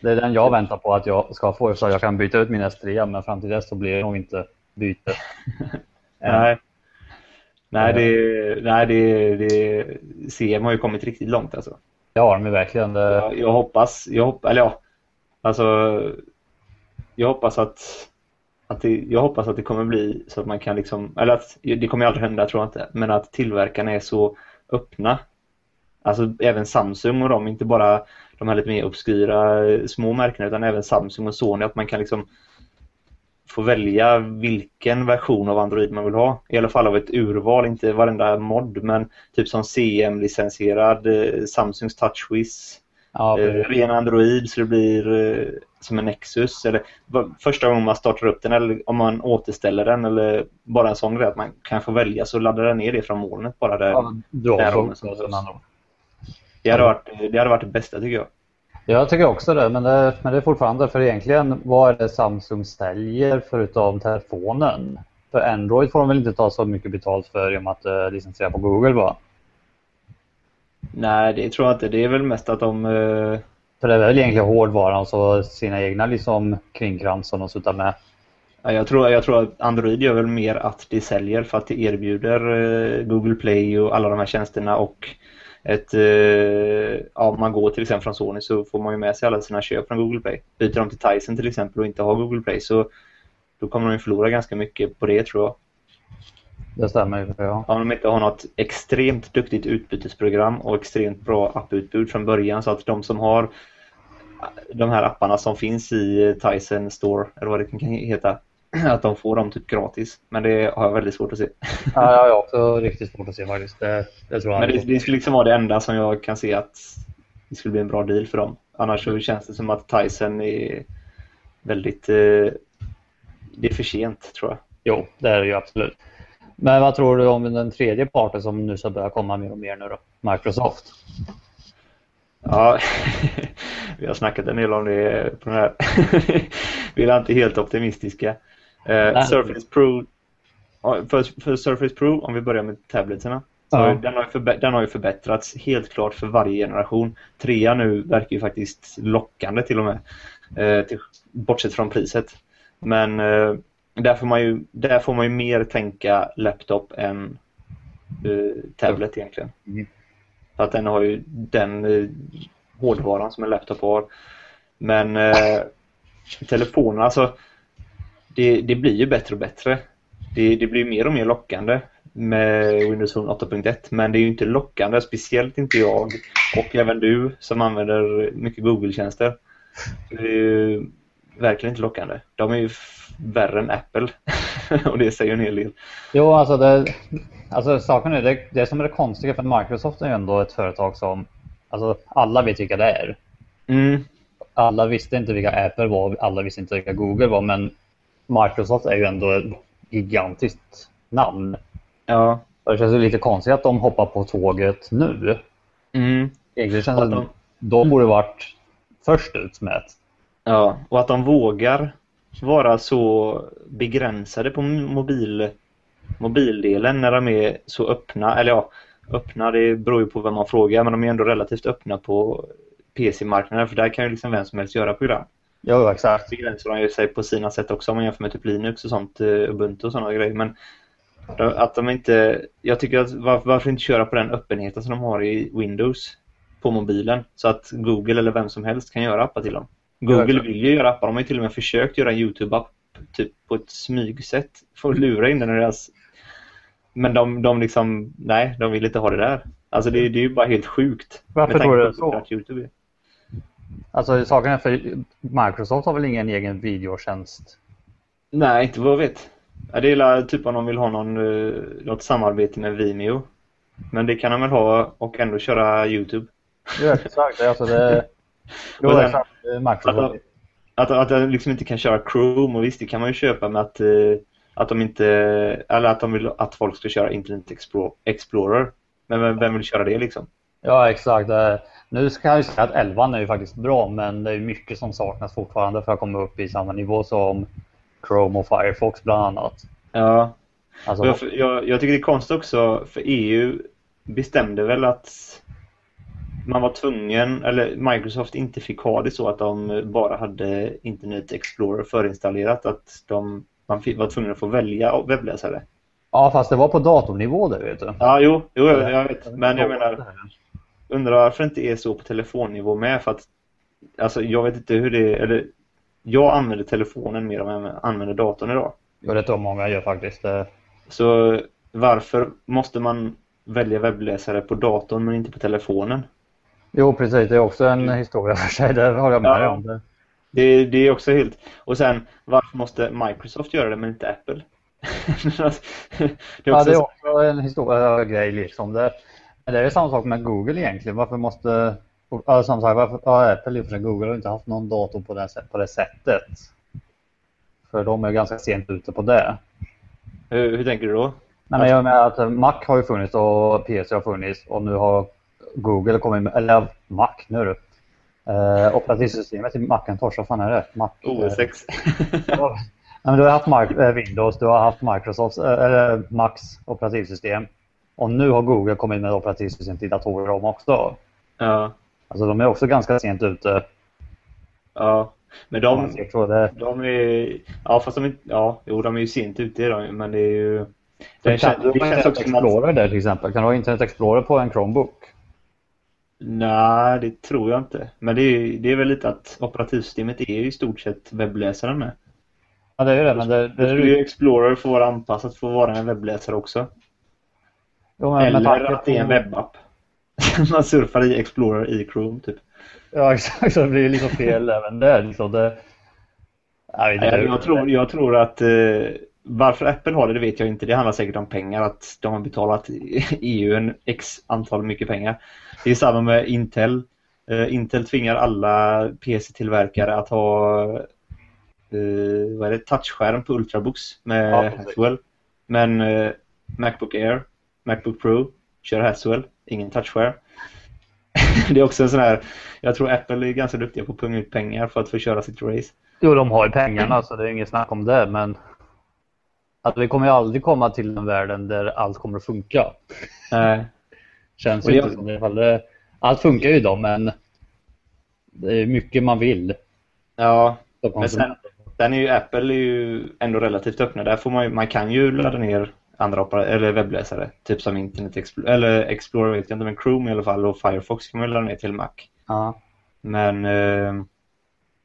Det är den jag väntar på att jag ska få så jag kan byta ut min S3 men fram till dess så blir det nog inte byte. nej. Nej, det, nej det, det, CM har ju kommit riktigt långt alltså. Det har de ju verkligen. Det... Jag, jag, hoppas, jag hoppas, eller ja, alltså jag hoppas att, att det, jag hoppas att det kommer bli så att man kan liksom, eller att det kommer aldrig hända tror jag inte, men att tillverkarna är så öppna. Alltså även Samsung och de, inte bara de här lite mer obskyra små märkena utan även Samsung och Sony att man kan liksom få välja vilken version av Android man vill ha. I alla fall av ett urval, inte varenda mod men typ som CM-licensierad eh, Samsungs TouchWiz. Ja, eh, ren Android så det blir eh, som en Nexus. Eller första gången man startar upp den eller om man återställer den eller bara en sån grej att man kan få välja så laddar den ner det från molnet bara där. Ja, där det, hade varit, det hade varit det bästa tycker jag. Jag tycker också det men, det, men det är fortfarande för egentligen vad är det Samsung säljer förutom telefonen? För Android får de väl inte ta så mycket betalt för i och med att det licensierar på Google va? Nej, det tror jag inte. Det är väl mest att de... Uh... För det är väl egentligen hårdvaran och så sina egna liksom kringkrans som de suttar med. Ja, jag, tror, jag tror att Android gör väl mer att det säljer för att det erbjuder uh, Google Play och alla de här tjänsterna och ett, uh, ja, man går till exempel från Sony så får man ju med sig alla sina köp från Google Play. Byter de till Tyson till exempel och inte har Google Play så då kommer de ju förlora ganska mycket på det tror jag. Det stämmer ju. Ja. Om de inte har något extremt duktigt utbytesprogram och extremt bra apputbud från början så att de som har de här apparna som finns i Tyson Store eller vad det kan heta att de får dem typ gratis. Men det har jag väldigt svårt att se. Ja, jag har också riktigt svårt att se faktiskt. Det, det tror jag Men det, det skulle liksom vara det enda som jag kan se att det skulle bli en bra deal för dem. Annars så känns det som att Tyson är väldigt... Eh, det är för sent tror jag. Jo, det är det ju absolut. Men vad tror du om den tredje parten som nu ska börja komma mer och mer nu då? Microsoft? Ja, vi har snackat en del om det på den här. vi är inte helt optimistiska. Uh, Surface Pro för, för, Surface Pro, om vi börjar med tableterna. Ja. Den, har ju den har ju förbättrats helt klart för varje generation. Trea nu verkar ju faktiskt lockande till och med. Eh, till, bortsett från priset. Men eh, där får man ju, där får man ju mer tänka laptop än uh, tablet egentligen. Mm. För att den har ju den uh, hårdvaran som en laptop har. Men uh, telefonen, alltså det, det, blir ju bättre och bättre. Det, det blir mer och mer lockande med Windows Phone 8.1 men det är ju inte lockande, speciellt inte jag och även du som använder mycket Google-tjänster. Det är ju verkligen inte lockande. De är ju värre än Apple och det säger en hel del. Jo, alltså, det, alltså saken är det, det som är det konstiga för Microsoft är ju ändå ett företag som alltså, alla vet vilka det är. Mm. Alla visste inte vilka Apple var, alla visste inte vilka Google var, men Microsoft är ju ändå ett gigantiskt namn. Ja. Det känns lite konstigt att de hoppar på tåget nu. Mm. Egentligen känns det de... de borde varit först ut med det. Ja, och att de vågar vara så begränsade på mobil, mobildelen när de är så öppna. Eller ja, öppna det beror ju på vem man frågar men de är ändå relativt öppna på PC-marknaden för där kan ju liksom vem som helst göra program. Ja, exakt. Begränsar de sig på sina sätt också om man jämför med typ Linux och sånt, eh, Ubuntu och sådana grejer. Men att de inte, jag tycker att varför, varför inte köra på den öppenheten som de har i Windows på mobilen så att Google eller vem som helst kan göra appar till dem. Google vill ju göra appar. De har ju till och med försökt göra en YouTube-app typ på ett smygsätt för att lura in den i deras... Men de, de liksom, nej, de vill inte ha det där. Alltså det, det är ju bara helt sjukt. Varför tror du så? YouTube är. Alltså saken är för Microsoft har väl ingen egen videotjänst? Nej, inte vad jag vet. Det är typ om de vill ha någon, eh, något samarbete med Vimeo. Men det kan de väl ha och ändå köra YouTube. Ja, exakt. Alltså det, Jo, den, exakt. Att, de, att, att de liksom inte kan köra Chrome och visst det kan man ju köpa med att, eh, att de inte, eller att de vill att folk ska köra Internet Explorer. Men vem vill köra det liksom? Ja exakt. Nu ska jag säga att 11 är ju faktiskt bra men det är mycket som saknas fortfarande för att komma upp i samma nivå som Chrome och Firefox bland annat. Ja, Alltså, jag, jag, jag tycker det är konstigt också för EU bestämde väl att man var tvungen, eller Microsoft inte fick ha det så att de bara hade Internet Explorer förinstallerat. Att de, man var tvungen att få välja webbläsare. ja, fast det var på datornivå det vet du. Ja, jo, jo jag, jag vet. Men jag menar, undrar varför det inte är så på telefonnivå med. För att, alltså jag vet inte hur det är, eller jag använder telefonen mer än jag använder datorn idag. Ja, det tror många gör faktiskt. Eh, Så varför måste man välja webbläsare på datorn men inte på telefonen? Jo, precis. Det är också en historia för sig. Det håller jag med Ja. om. Det. Det, det är också helt... Och sen, varför måste Microsoft göra det men inte Apple? det är Ja, också det är så- också en historia grej liksom. Det, det är samma sak med Google egentligen. Varför måste... Ja, som sagt, varför har Apple för Google har inte haft någon dator på det, på det sättet. För de är ganska sent ute på det. hur, hur tänker du då? Nej, men jag menar att Mac har ju funnits och PC har funnits och nu har Google kommit med, eller Mac nu du. Eh, operativsystemet i Macen vad fan är det? Mac, OS X. Ja, men du har haft Mark- eh, Windows, du har haft Microsofts, eh, eller Macs operativsystem. Och nu har Google kommit med operativsystem till datorer om också. ja, Alltså de är också ganska sent ute. ja. Men de, det. de är... Ja, fast de är Ja, jo, de är ju sent ute idag, men det är ju... Det, kan kän, du det känns också som att... Explorer där till exempel? Kan du ha Internet Explorer på en Chromebook? Nej, det tror jag inte. Men det är, det är väl lite att operativsystemet är ju i stort sett webbläsaren med. Ja det är ju det. Men det, det är skulle ju Explorer få vara anpassat för att vara en webbläsare också. Jo, Eller att det är en webbapp. Man surfar i Explorer i Chrome typ. Ja exakt, så det blir liksom fel även där. Liksom det... Jag, inte Jag, jag, tror, jag tror att eh, varför Apple har det, det vet jag inte. Det handlar säkert om pengar, att de har betalat EU en x antal mycket pengar. Det är samma med Intel. Eh, Intel tvingar alla PC-tillverkare att ha eh, vad är det, touchskärm på Ultrabooks med Ja. Haswell. Men eh, Macbook Air, Macbook Pro kör Haswell, ingen touchskärm. det är också en sån här, jag tror Apple är ganska duktiga på att punga ut pengar för att få köra sitt race. Jo, de har ju pengarna så det är inget snack om det. Men att vi kommer ju aldrig komma till den världen där allt kommer att funka. Nej. Känns ju inte som det. i alla fall. Allt funkar ju idag men det är mycket man vill. Ja, men sen, sen är ju Apple är ju ändå relativt öppna. Där får man, ju, man kan ju ladda ner andra eller webbläsare. Typ som Internet Explorer, eller Explorer vet jag inte, men Chrome i alla fall och Firefox kan man ladda ner till Mac. Ja. Men eh,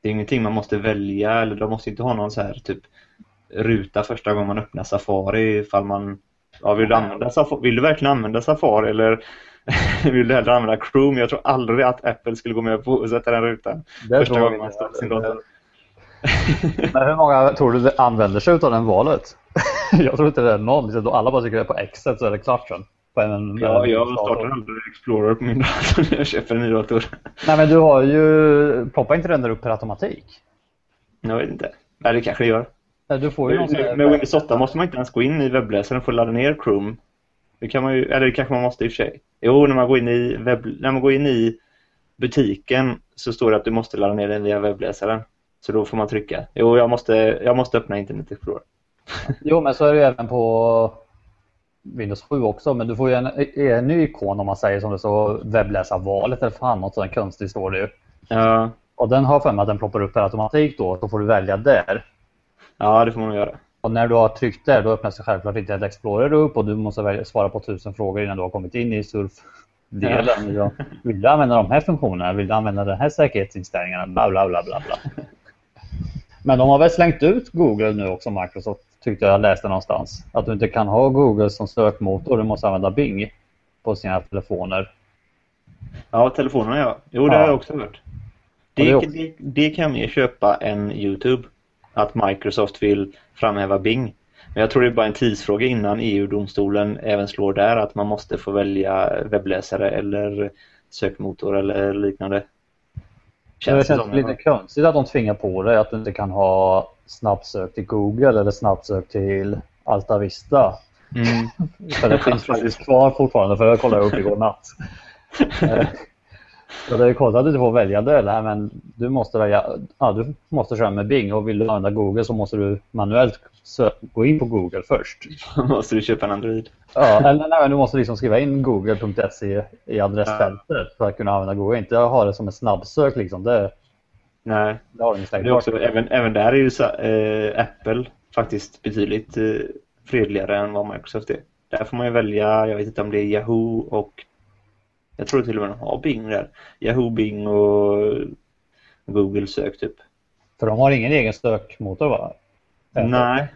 det är ingenting man måste välja eller de måste inte ha någon så här typ ruta första gången man öppnar Safari ifall man ja, vill, du använda Safari, vill du verkligen använda Safari eller vill du hellre använda Chrome? Jag tror aldrig att Apple skulle gå med på att sätta den rutan Det första gången man startar sin dator. Men hur många tror du använder sig av den valet? jag tror inte det är någon. Liksom, Alla bara är på Xet så är det klart sen. På en, Ja, jag startar aldrig Explorer på min dator när jag köper en ny dator. Nej men du har ju, ploppar inte den där upp per automatik? Jag vet inte. Nej, det kanske det gör. Nej, Du får ju sån Med Windows 8 måste man inte ens gå in i webbläsaren för att ladda ner Chrome. Det kan man ju, eller det kanske man måste i och för sig. Jo, när man går in i, webb, när man går in i butiken så står det att du måste ladda ner den via webbläsaren. Så då får man trycka. Jo, jag måste, jag måste öppna Internet Explorer. Jo men så är det även på Windows 7 också. Men du får ju en, en ny ikon om man säger som det så webbläsarvalet eller fan något sånt konstigt står det ju. Ja, Och den har för mig att den ploppar upp per automatik då. Så får du välja där. ja det får man göra. Och när du har tryckt där då öppnas det självklart Internet Explorer upp och du måste välja, svara på tusen frågor innan du har kommit in i surfdelen. Ja. Vill du använda de här funktionerna? Vill du använda den här säkerhetsinställningarna? Bla bla bla bla bla. Men de har väl slängt ut Google nu också Microsoft tyckte jag läste någonstans. Att du inte kan ha Google som sökmotor. Du måste använda Bing på sina telefoner. Ja, telefonerna ja. Jo, det Ja. har jag också hört. det Det, också- det, det kan mer köpa än YouTube. Att Microsoft vill framhäva Bing. Men jag tror det är bara en tidsfråga innan EU-domstolen även slår där att man måste få välja webbläsare eller sökmotor eller liknande. Det Känns känns som. lite konstigt att de tvingar på dig att du inte kan ha snabbsök till Google eller snabbsök till Alta Vista. Mm. Det finns faktiskt kvar fortfarande för jag kollade upp igår natt. Eh, Ja, det är konstigt att du inte får välja det här, men du måste välja. Ja, du måste köra med Bing och vill du använda Google så måste du manuellt gå in på Google först. måste du köpa en Android. Ja, eller nej, du måste liksom skriva in google.se i adressfältet ja. för att kunna använda Google. Inte ha det som ett snabbsök liksom. Det, nej, det har de det också, även, även där är ju så, äh, Apple faktiskt betydligt äh, fredligare än vad Microsoft är. Där får man ju välja, jag vet inte om det är Yahoo och jag tror till och med de har Bing där. Yahoo, Bing och Google sök typ. För de har ingen egen sökmotor va? Nej.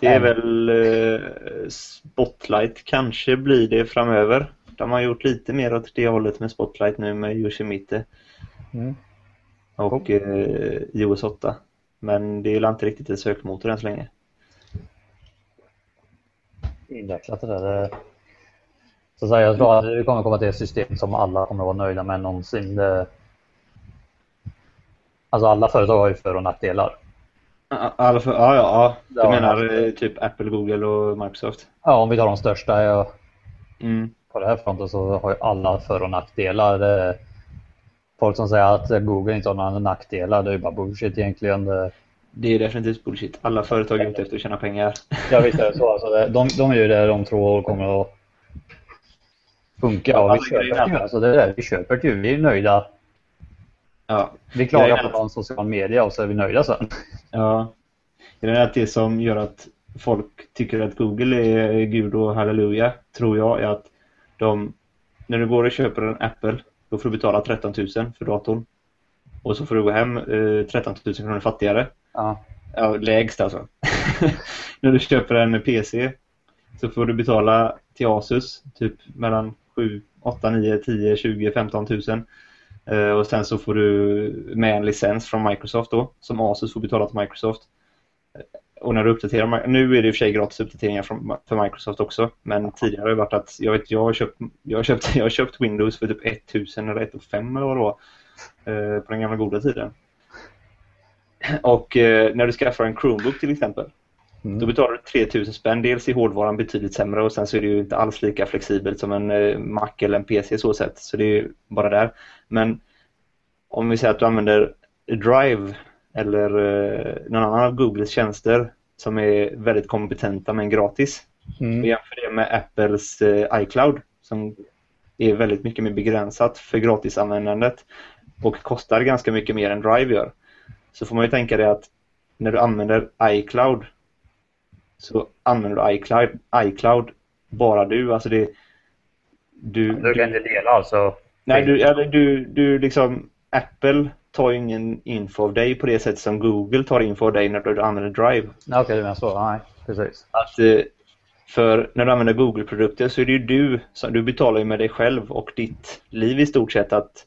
Det är väl eh, Spotlight kanske blir det framöver. De har gjort lite mer åt det hållet med Spotlight nu med Yosemite. Mm. Och eh, iOS 8. Men det är inte riktigt en sökmotor än så länge. Invecklat det där. Så att säga, jag tror att det kommer komma till ett system som alla kommer att vara nöjda med någonsin. Det... Alltså alla företag har ju för och nackdelar. Alla för, ja, ja, Du ja, menar ja. typ Apple, Google och Microsoft? Ja, om vi tar de största. Ja. Mm. På det här fronten så har ju alla för och nackdelar. Folk som säger att Google inte har några nackdelar, det är ju bara bullshit egentligen. Det... Är definitivt bullshit. Alla företag är ute efter att tjäna pengar. Ja visst är det så. Alltså, de, de är ju det de tror kommer att funka. Ja, vi köper det. Alltså, det är det. Vi köper det Vi är nöjda. Ja. Vi klagar på någon social media och så är vi nöjda sen. Ja. Det är att det som gör att folk tycker att Google är Gud och halleluja tror jag är att de när du går och köper en Apple då får du betala 13 000 för datorn. Och så får du gå hem eh, 13 000 kronor fattigare. Ja. ja lägst alltså. när du köper en PC så får du betala till Asus typ mellan 7, 8, 9, 10, 20, 15 tusen. Eh, och sen så får du med en licens från Microsoft då, som Asus får betala till Microsoft. Eh, och när du uppdaterar, nu är det i och för sig gratis uppdateringar för Microsoft också, men tidigare har det varit att, jag vet, jag har köpt, jag har köpt, jag har köpt Windows för typ 1000 eller 1005 eller vad det var, eh, på den gamla goda tiden. Och eh, när du skaffar en Chromebook till exempel, Mm. Då betalar du 3000 spänn. Dels är hårdvaran betydligt sämre och sen så är det ju inte alls lika flexibelt som en eh, Mac eller en PC så sett. Så det är ju bara där. Men om vi säger att du använder Drive eller eh, någon annan av Googles tjänster som är väldigt kompetenta men gratis. Mm. Och jämför det med Apples eh, iCloud som är väldigt mycket mer begränsat för gratisanvändandet och kostar ganska mycket mer än Drive gör. Så får man ju tänka dig att när du använder iCloud så använder du iCloud, iCloud bara du. Alltså det, du, du kan inte dela alltså? Nej, du, eller du, du liksom Apple tar ingen info av dig på det sätt som Google tar info av dig när du använder Drive. Okej, okay, du menar så. Nej, precis. Att, eh, för när du använder Google-produkter så är det ju du, som, du betalar ju med dig själv och ditt liv i stort sett att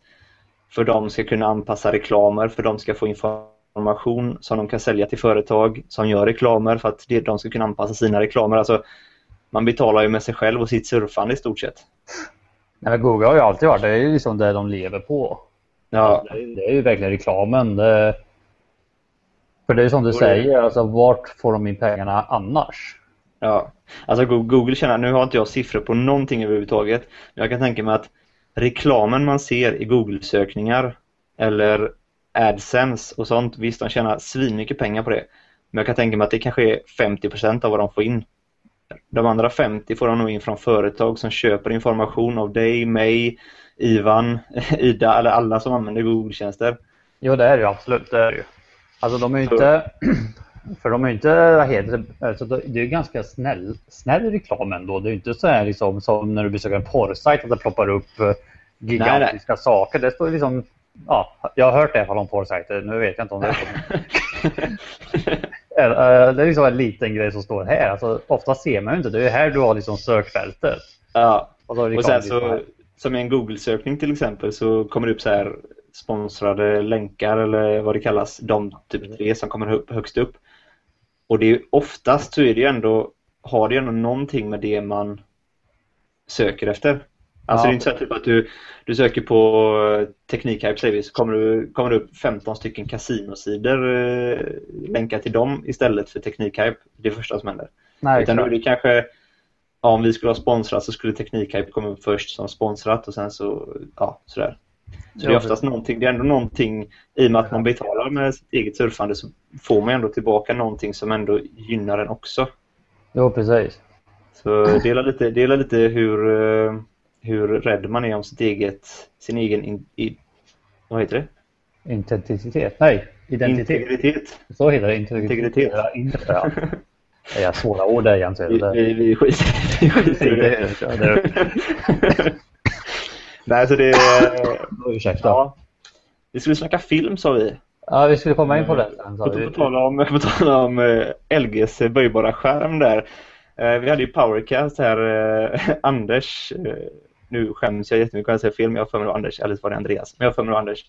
för de ska kunna anpassa reklamer, för de ska få information information som de kan sälja till företag som gör reklamer för att de ska kunna anpassa sina reklamer. Alltså, man betalar ju med sig själv och sitt surfande i stort sett. Nej, Google har ju alltid varit, det är ju liksom det de lever på. Ja. Det, är, det är ju verkligen reklamen. Det, för det är som du säger, alltså vart får de in pengarna annars? Ja, alltså Google tjänar, nu har inte jag siffror på någonting överhuvudtaget, men jag kan tänka mig att reklamen man ser i Google-sökningar eller AdSense och sånt. Visst, de tjänar svinmycket pengar på det. Men jag kan tänka mig att det kanske är 50% av vad de får in. De andra 50 får de nog in från företag som köper information av dig, mig, Ivan, Ida eller alla som använder Google-tjänster. Jo, det är det ju absolut. Det är ju. Alltså de är ju inte... För de är ju inte, vad heter det, alltså det är ganska snäll, snäll reklam ändå. Det är ju inte så här liksom som när du besöker en porrsajt att det ploppar upp eh, gigantiska nej, nej. saker. Det står liksom ja, jag har hört det i alla fall om porrsajter. Nu vet jag inte om det är eh, eh, Det är liksom en liten grej som står här. Alltså, ofta ser man ju inte. Det är här du har liksom sökfältet. Ja, och, och sen så, som i en Google-sökning till exempel så kommer det upp så här sponsrade länkar eller vad det kallas. De typ tre som kommer upp, högst upp. Och det är oftast så är det ju ändå, har det ju ändå någonting med det man söker efter. Alltså ja. det är inte så typ att du, du söker på Teknikhype säger vi, så kommer, du, kommer det upp 15 stycken kasinosidor eh, länkar till dem istället för Teknikhype. Det är det första som händer. Nej, Utan då är det kanske, ja, om vi skulle ha sponsrat så skulle Teknikhype komma upp först som sponsrat och sen så, ja, sådär. Så det är oftast någonting, det är ändå någonting, i och med att man betalar med sitt eget surfande så får man ändå tillbaka någonting som ändå gynnar en också. Jo, precis. Så dela lite, dela lite hur, eh, hur rädd man är om sitt eget, sin egen, in, i, vad heter det? Intensitet? Nej, identitet. Integritet. Så heter det. Integritet. Integritet. Ja, inte ja. Det är svåra ord där Jens. Vi, vi, vi skiter vi skiter i det. Nej, så det är... Ursäkta. Ja. Vi skulle snacka film sa vi. Ja, vi skulle komma in på det sen. På, vi. på tal om, på tal om eh, LGs böjbara skärm där. Eh, vi hade ju Powercast här. Eh, Anders, nu skäms jag jättemycket om jag säger fel, men jag har för mig det var Anders, eller så var det Andreas. Men jag för mig det var Anders.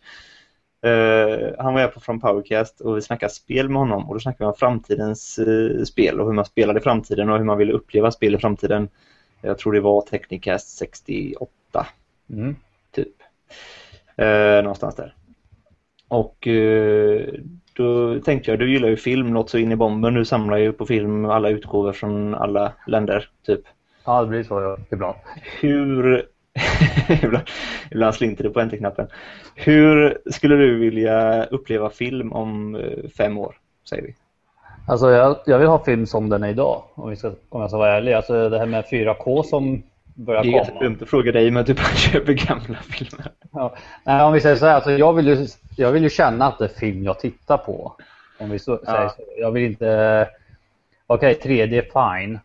Eh, han var här på från Powercast och vi snackade spel med honom och då snackade vi om framtidens eh, spel och hur man spelade i framtiden och hur man ville uppleva spel i framtiden. Jag tror det var Technicast 68 Mm. typ. Eh, någonstans där. Och då tänkte jag, du gillar ju film något så in i bomben. Du samlar ju på film alla utgåvor från alla länder, typ. Ja, det blir så ja, ibland. Hur... ibland, ibland slinter det på enter-knappen. Hur skulle du vilja uppleva film om eh, fem år, säger vi? Alltså jag, jag vill ha film som den är idag. Om, vi ska, om jag ska vara ärlig. Alltså det här med 4K som börjar Det är komma. jättedumt att fråga dig, men du bara köper gamla filmer. Ja. Nej, om vi säger så här, alltså jag, vill ju, jag vill ju känna att det är film jag tittar på. Om vi så, säger så. Jag vill inte... Okej, 3D fine.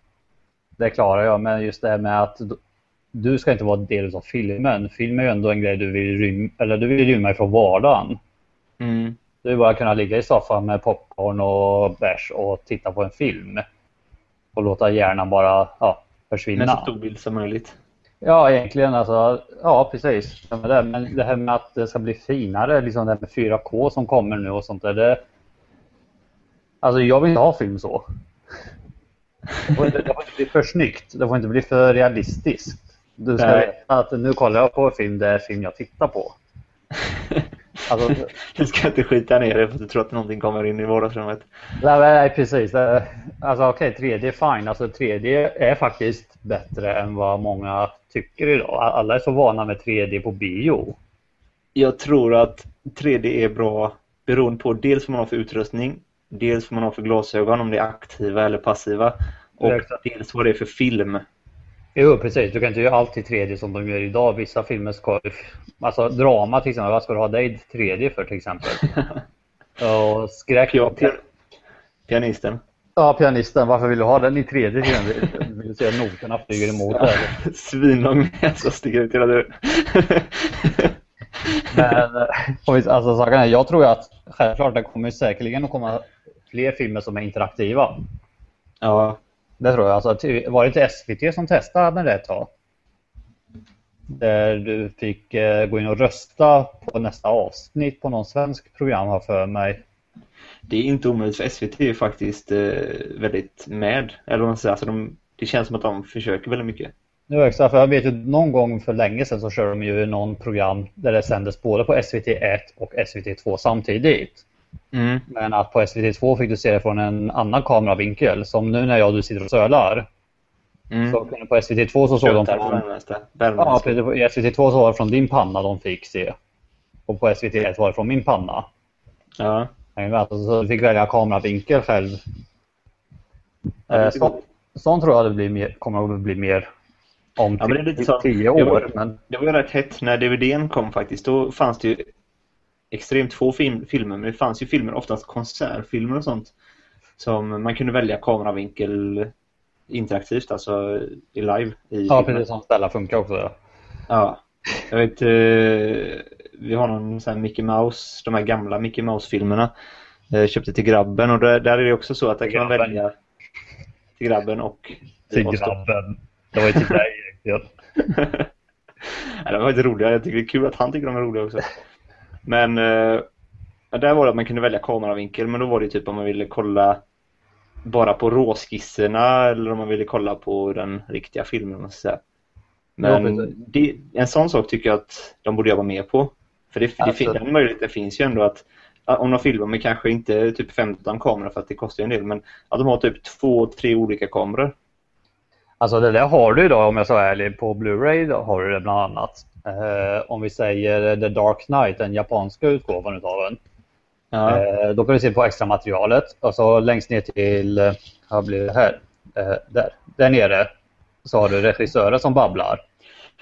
Det klarar jag, men just det här med att du ska inte vara del av filmen. Film är ju ändå en grej du vill rymma, eller du vill rymma ifrån vardagen. Mm. Du vill bara kunna ligga i soffan med popcorn och bärs och titta på en film. Och låta hjärnan bara ja, försvinna. Med så stor bild som möjligt. Ja, egentligen alltså. Ja, precis. Men det, men det här med att det ska bli finare, liksom det här med 4K som kommer nu och sånt där. Det, alltså jag vill inte ha film så. Det får, inte, det får inte bli för snyggt. Det får inte bli för realistiskt. Du ska Nej. veta att nu kollar jag på en film, det är film jag tittar på. Alltså, Du ska inte skita ner dig för att du tror att någonting kommer in i vardagsrummet. nej, nej, precis. Det- Alltså okej, 3D är fine. Alltså 3D är faktiskt bättre än vad många tycker idag. Alla är så vana med 3D på bio. Jag tror att 3D är bra beroende på dels vad man har för utrustning, dels vad man har för glasögon, om det är aktiva eller passiva, och dels vad det är för film. Jo, precis. Du kan inte göra allt i 3D som de gör idag. Vissa filmer ska. Alltså drama till exempel. Vad ska du ha det i 3D för till exempel? Och skräck... Pia- pia- Pianisten. Ja, pianisten. Varför vill du ha den i 3D? till exempel? Vill du se att noterna flyger emot där? Svinlång näsa sticker ut hela dörren. Men eh, alltså, saken är, jag tror att självklart det kommer säkerligen att komma fler filmer som är interaktiva. ja, Det tror jag. Alltså, var det inte SVT som testade med det ett tag? Där du fick eh, gå in och rösta på nästa avsnitt på någon svensk program har för mig. det är inte omöjligt för SVT är faktiskt eh, väldigt med. Eller man säger, alltså de, det känns som att de försöker väldigt mycket. Nu extra, för jag vet ju någon gång för länge sedan så körde de ju någon program där det sändes både på SVT1 och SVT2 samtidigt. Mm. Men att på SVT2 fick du se det från en annan kameravinkel. Som nu när jag och du sitter och sölar. Mm. Så kunde på SVT2 så såg de från... Ja. I SVT2 så var det från din panna de fick se. Och på SVT1 var det från min panna. Ja. Alltså, så du fick välja kameravinkel själv. Ja, det Eh, så, coolt. sånt tror jag det blir mer, kommer att bli mer om Ja, men det är lite tio, så. tio Jag var- år. Men Det var ju rätt hett när DVDn kom faktiskt. Då fanns det ju extremt få film, filmer, men det fanns ju filmer, oftast konsertfilmer och sånt. Som man kunde välja kameravinkel interaktivt, alltså i live i ja, filmen. precis som Stella funkar också. Ja. Ja. Jag vet, eh, vi har någon sån här Mickey Mouse, de här gamla Mickey Mouse-filmerna. Eh, köpte till grabben och där, där är det också så att där kan man välja till grabben och Till grabben. Det var ju till dig egentligen. Nej, de var inte roliga. Jag tycker det är kul att han tycker de är roliga också. Men eh, där var det att man kunde välja kameravinkel men då var det typ om man ville kolla bara på råskisserna eller om man ville kolla på den riktiga filmen. Ja, Men precis. det, en sån sak tycker jag att de borde jobba mer på. För det, Alltså- den möjligheten finns ju ändå att att om de filmar med kanske inte typ 15 kameror för att det kostar ju en del men att de har typ två, tre olika kameror. Alltså det där har du idag om jag så är ärlig. På Blu-ray har du det bland annat. Eh, om vi säger The Dark Knight, den japanska utgåvan utav den. Ja. Eh, då kan du se på extra materialet och så längst ner till, eh, vad blir det här? Eh, där. där nere så har du regissören som babblar.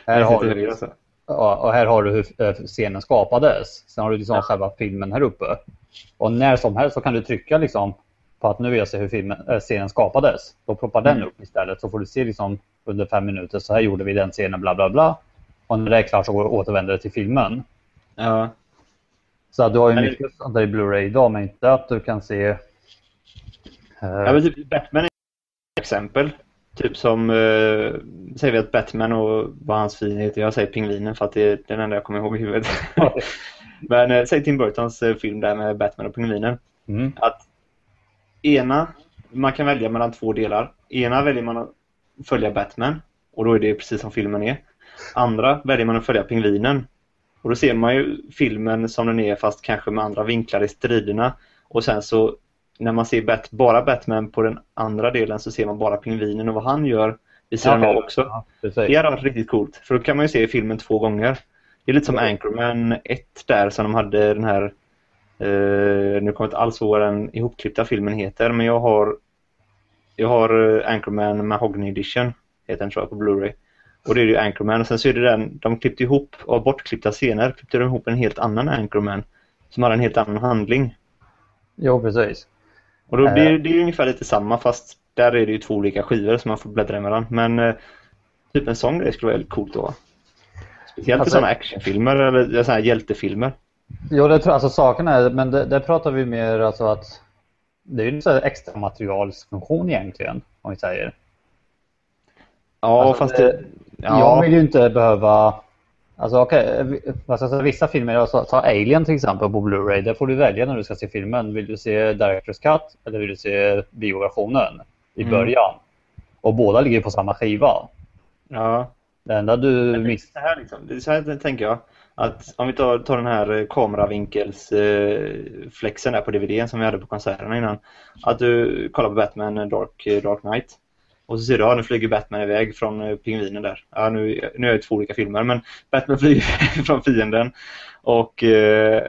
Här har du, alltså. ja, och här har du hur eh, scenen skapades. Sen har du liksom själva filmen här uppe. Och när som helst så kan du trycka liksom på att nu vill jag se hur filmen, äh, scenen skapades. Då ploppar den Mm. upp istället så får du se liksom under fem minuter så här gjorde vi den scenen bla bla bla. Och när det är klart så går- återvänder det till filmen. Ja. Så du har ju Men- mycket sånt där i Blu-ray idag men inte att du kan se eh, ja men typ Batman är ett exempel. Typ som, eh, säger vi att Batman och vad hans fin heter, jag säger pingvinen för att det är den enda jag kommer ihåg i huvudet. men eh, säg Tim Burtons eh, film där med Batman och pingvinen. mm. att ena, man kan välja mellan två delar. Ena väljer man att följa Batman och då är det precis som filmen är. Andra väljer man att följa pingvinen. Och då ser man ju filmen som den är fast kanske med andra vinklar i striderna. Och sen så när man ser Bat bara Batman på den andra delen så ser man bara pingvinen och vad han gör vid sidan Ja, av också. Ja. Det hade varit riktigt coolt. För då kan man ju se filmen två gånger. Det är lite som Anchorman 1 där som de hade den här nu kommer jag inte alls ihåg vad den ihopklippta filmen heter men jag har jag har eh, Anchorman Mahogany Edition heter den tror jag på Blu-ray. Och det är ju Anchorman och sen så är det den, de klippte ihop av bortklippta scener klippte de ihop en helt annan Anchorman som hade en helt annan handling. Jo, precis. Och då Eh. blir det är ungefär lite samma fast där är det ju två olika skivor som man får bläddra emellan. Men eh, typ en sån grej skulle vara väldigt coolt då. Speciellt Alltså- i sådana actionfilmer eller sådana här hjältefilmer. Jo, det tror alltså saken är, men det, där pratar vi mer alltså att det är ju en extra materialsfunktion egentligen, om vi säger. Ja, Alltså, fast det- det... Jag Ja, vill ju inte behöva Alltså okej, säga, vissa filmer, sa- ta Alien till exempel på Blu-ray, där får du välja när du ska se filmen. Vill du se Director's Cut eller vill du se bioversionen i Mm. början? Och båda ligger på samma skiva. ja. Det enda du Men det liksom. det så här tänker jag. Att om vi tar, tar den här eh, kameravinkelsflexen där på DVDn som vi hade på konserterna innan. Att du kollar på Batman eh, Dark, eh, Dark Knight. Och så ser du, ja nu flyger Batman iväg från pingvinen där. Ja nu, nu är det två olika filmer men Batman flyger från fienden. Och eh,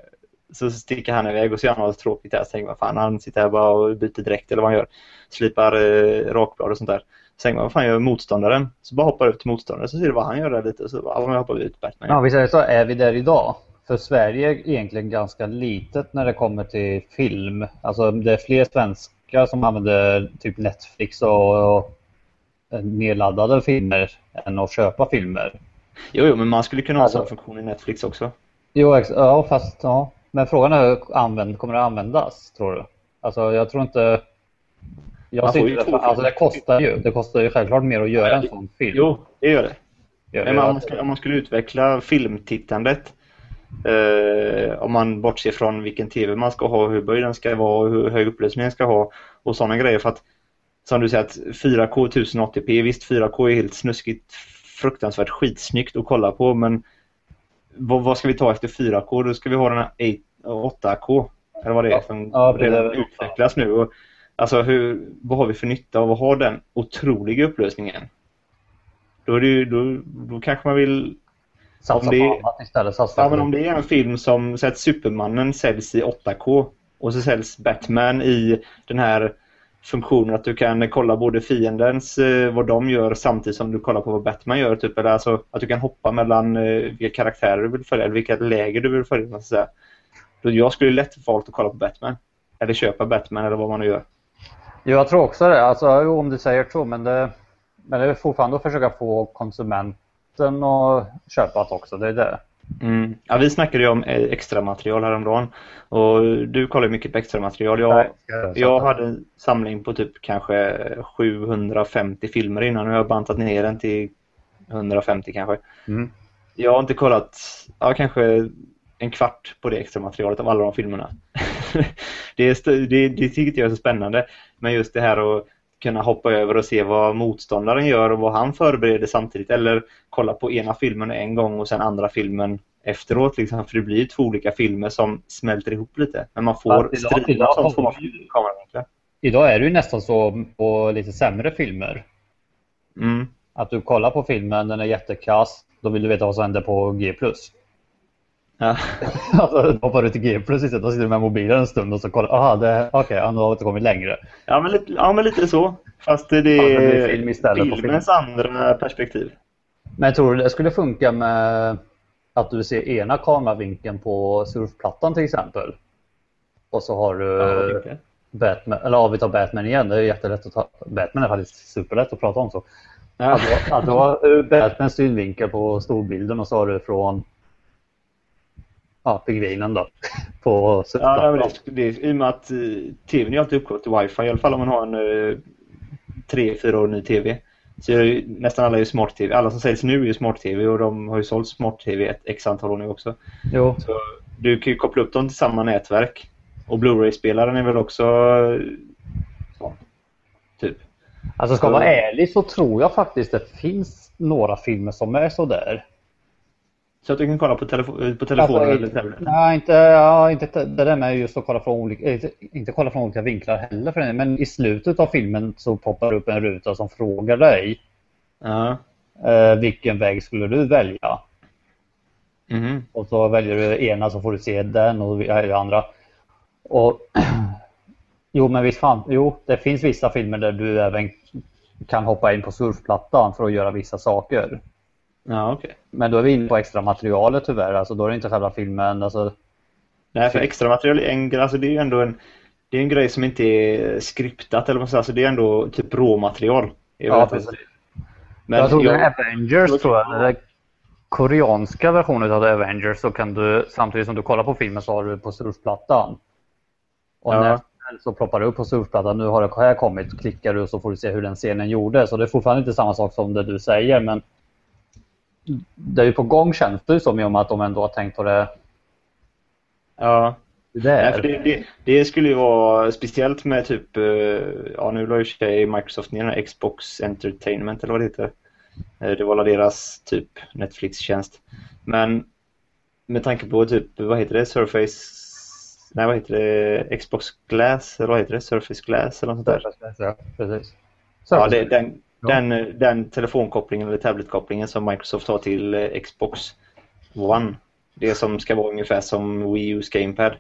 så sticker han iväg och så gör han något tråkigt där. Så tänker man fan han sitter här bara och byter dräkt eller vad han gör. Slipar eh, rakblad och sånt där. Man, vad fan gör motståndaren? Så bara hoppar upp till motståndaren så ser du vad han gör där lite. Så bara, ja, hoppar vi ut Batman. Ja, vi säger så, är vi där idag? För Sverige är egentligen ganska litet när det kommer till film. Alltså det är fler svenskar som använder typ Netflix och, och nedladdade filmer än att köpa filmer. Jo, jo, men man skulle kunna ha Alltså- sån funktion i Netflix också. Jo, ex- ja, fast ja. Men frågan är hur använd, kommer det användas, tror du? Alltså jag tror inte... Jag det, två alltså det kostar ju. Det kostar ju självklart mer att göra Ja, en sån film. Jo, det gör det. Gör Men det om att- man, skulle, om man skulle utveckla filmtittandet eh, om man bortser från vilken tv man ska ha, hur böjd den ska vara och hur hög upplösning den ska ha och sådana grejer för att som du säger att 4K 1080p, visst 4K är helt snuskigt fruktansvärt skitsnyggt att kolla på men vad, vad ska vi ta efter 4K? Då ska vi ha den här 8, 8K eller vad det är som Ja, det är redan utvecklas nu. Och, alltså hur, vad har vi för nytta av att ha den otroliga upplösningen? Då, är det ju, då, då kanske man vill Satsa om det- på annat istället. Satsa Ja, men om det är en film som så att Supermannen säljs i 8K och så säljs Batman i den här funktionen att du kan kolla både fiendens, eh, vad de gör samtidigt som du kollar på vad Batman gör. Typ, eller alltså att du kan hoppa mellan eh, vilka karaktärer du vill följa eller vilka läger du vill följa. Då jag skulle lätt valt att kolla på Batman. Eller köpa Batman eller vad man nu gör. Jag tror också det. Alltså, om du säger så, men det, men det är fortfarande att försöka få konsumenten att köpa det också. Det är det. Mm. Ja, vi snackade ju om eh, extra material häromdagen. Och du kollar ju mycket på extra material. Jag, Jag hade en samling på typ kanske 750 filmer innan och jag har bantat ner den till 150 kanske. Mm. Jag har inte kollat, ja kanske en kvart på det extra materialet av alla de filmerna. det, är, det, det tycker jag är så spännande. Men just det här att kunna hoppa över och se vad motståndaren gör och vad han förbereder samtidigt. Eller kolla på ena filmen en gång och sen andra filmen efteråt. Liksom, för det blir två olika filmer som smälter ihop lite. Men man får man vi ju- kameravinklar. Idag är det ju nästan så på lite sämre filmer. Mm. Att du kollar på filmen, den är jättekass. Då vill du veta vad som händer på G+. Ja. Alltså hoppar du till G+, istället. då sitter du med mobilen en stund och så kollar aha, det, okej, okay, nu har vi inte kommit längre. Ja, men lite, ja, men lite så. Fast det är Ja, det film filmens andra perspektiv. Men tror du det skulle funka med att du ser ena kameravinkeln på surfplattan till exempel? Och så har du Ja. Batman, eller ja, vi tar Batman igen, det är jättelätt att ta. Batman är faktiskt superlätt att prata om så. Ja. Att, du- att du har Batmans synvinkel på storbilden och så har du från ja, pingvinen då på Ja, men det, det, I och med att eh, tvn är alltid uppkopplad till wifi, i alla fall om man har en eh, tre, fyra år ny tv. Så är ju, nästan alla är smart-tv. Alla som säljs nu är smart-tv och de har ju sålt smart-tv ett x antal år nu också. Jo, Så du kan ju koppla upp dem till samma nätverk. Och Blu-ray-spelaren är väl också eh, så, typ. alltså ska jag vara ärlig så tror jag faktiskt det finns några filmer som är sådär. Så att du kan kolla på, telefo- på telefonen Alltså, eller tablet. Nej, inte, ja, inte det där med just att kolla från olika, inte, inte kolla från olika vinklar heller för den, men i slutet av filmen så poppar upp en ruta som frågar dig Ja. eh, vilken väg skulle du välja? Mhm. Och så väljer du ena så får du se den och det andra. Och Jo men visst fan, jo det finns vissa filmer där du även kan hoppa in på surfplattan för att göra vissa saker. Ja, okej. Men då är vi inne på extra materialet tyvärr, alltså då är det inte själva filmen. Alltså, Nej, för extra material är en, grej- alltså det är ju ändå en, det är en grej som inte är skriptat eller vad man säger. Alltså det är ändå typ råmaterial. Ja, precis. Men jag tror jag- är Avengers tror jag. Den koreanska versionen av Avengers så kan du samtidigt som du kollar på filmen så har du på surfplattan. Och Ja. när så ploppar det upp på surfplattan. Nu har det här kommit. Klickar du så får du se hur den scenen gjordes. Så det är fortfarande inte samma sak som det du säger men det är ju på gång känns det som i och med att de ändå har tänkt på det Ja. där. Nej, för det, det, det skulle ju vara speciellt med typ, eh, ja nu la ju sig Microsoft ner den här Xbox Entertainment eller vad det heter. Eh, Det var deras typ Netflix-tjänst. Men med tanke på typ, vad heter det, Surface, nej vad heter det, Xbox Glass eller vad heter det, Surface Glass eller något sånt där. Ja, precis. Ja, det, den, Ja. den, den telefonkopplingen eller tabletkopplingen som Microsoft har till eh, Xbox One. Det som ska vara ungefär som Wii U's GamePad.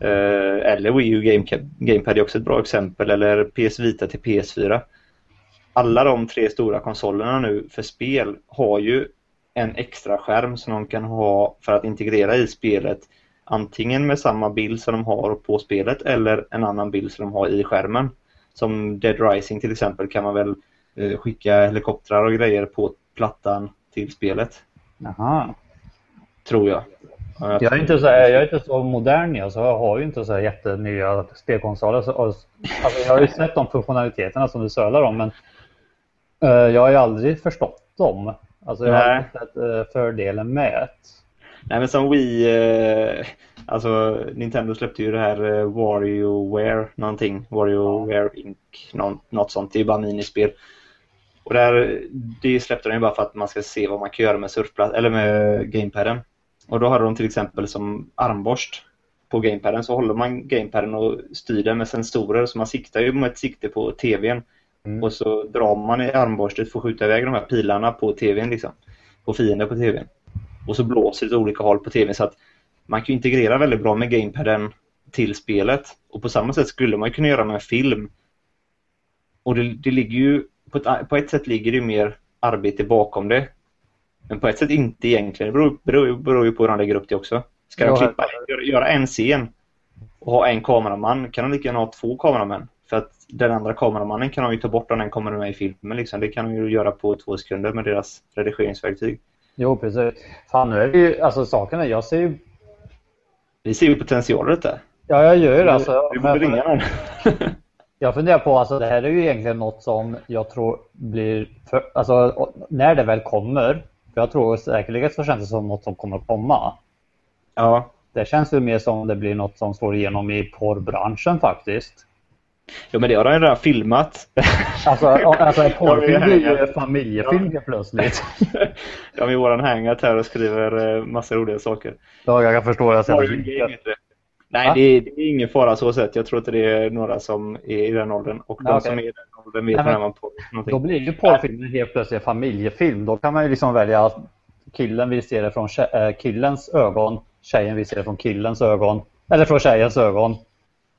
Eh, eller Wii U GameCab, GamePad är också ett bra exempel. Eller PS Vita till PS4. Alla de tre stora konsolerna nu för spel har ju en extra skärm som de kan ha för att integrera i spelet. Antingen med samma bild som de har på spelet eller en annan bild som de har i skärmen. Som Dead Rising till exempel kan man väl skicka helikoptrar och grejer på plattan till spelet. Jaha. Tror jag. Ja, Jag är inte så, jag är inte så modern jag, så jag har ju inte så här jättenya spelkonsoler. Så, och, alltså, jag har ju sett de funktionaliteterna som du sölar om men eh, jag har ju aldrig förstått dem. Alltså jag har Nej. aldrig sett eh, fördelen med det. Nej men som Wii, eh, alltså Nintendo släppte ju det här eh, WarioWare någonting, WarioWare Inc. Någon, något sånt, det är bara minispel. Och där, det släppte de ju bara för att man ska se vad man kan göra med surfplatt eller med gamepaden. Och då har de till exempel som armborst på gamepaden så håller man gamepaden och styr den med sensorer så man siktar ju med ett sikte på tvn. Mm. Och så drar man i armborstet för att skjuta iväg de här pilarna på tvn liksom. På fiender på tvn. Och så blåser det åt olika håll på tvn så att man kan integrera väldigt bra med gamepaden till spelet. Och på samma sätt skulle man kunna göra med en film. Och det, det ligger ju, på ett, på ett sätt ligger det ju mer arbete bakom det. Men på ett sätt inte egentligen. Det beror, beror, beror ju på hur de lägger upp det också. Ska de klippa, göra, göra en scen och ha en kameraman kan de lika gärna ha två kameramän. För att den andra kameramannen kan de ju ta bort om den kommer med i filmen. Liksom. Det kan de ju göra på två sekunder med deras redigeringsverktyg. Jo precis. Fan nu är det ju, alltså saken är, jag ser ju, Vi ser ju potential i detta. ja jag gör det alltså. Vi borde men- ringa någon. Jag funderar på, alltså det här är ju egentligen något som jag tror blir, för, alltså när det väl kommer, för jag tror säkerligen så känns det som något som kommer att komma. ja. Det känns ju mer som det blir något som slår igenom i porrbranschen faktiskt. Jo men det har de ju redan filmat. Alltså, alltså en porrfilm Ja, blir ju familjefilm helt plötsligt. De är i våran hangout här och skriver eh, massa roliga saker. Ja, jag kan förstå. Jag heter det. Nej, det är, det är ingen fara så sett. Jag tror inte det är några som är i den åldern. Och de Ja, okej. som är i den Vem vet Nej, men- när man på någonting. Då blir ju porrfilmen helt plötsligt en familjefilm. Då kan man ju liksom välja att killen vill se det från äh, killens ögon, tjejen vill se det från killens ögon. Eller från tjejens ögon.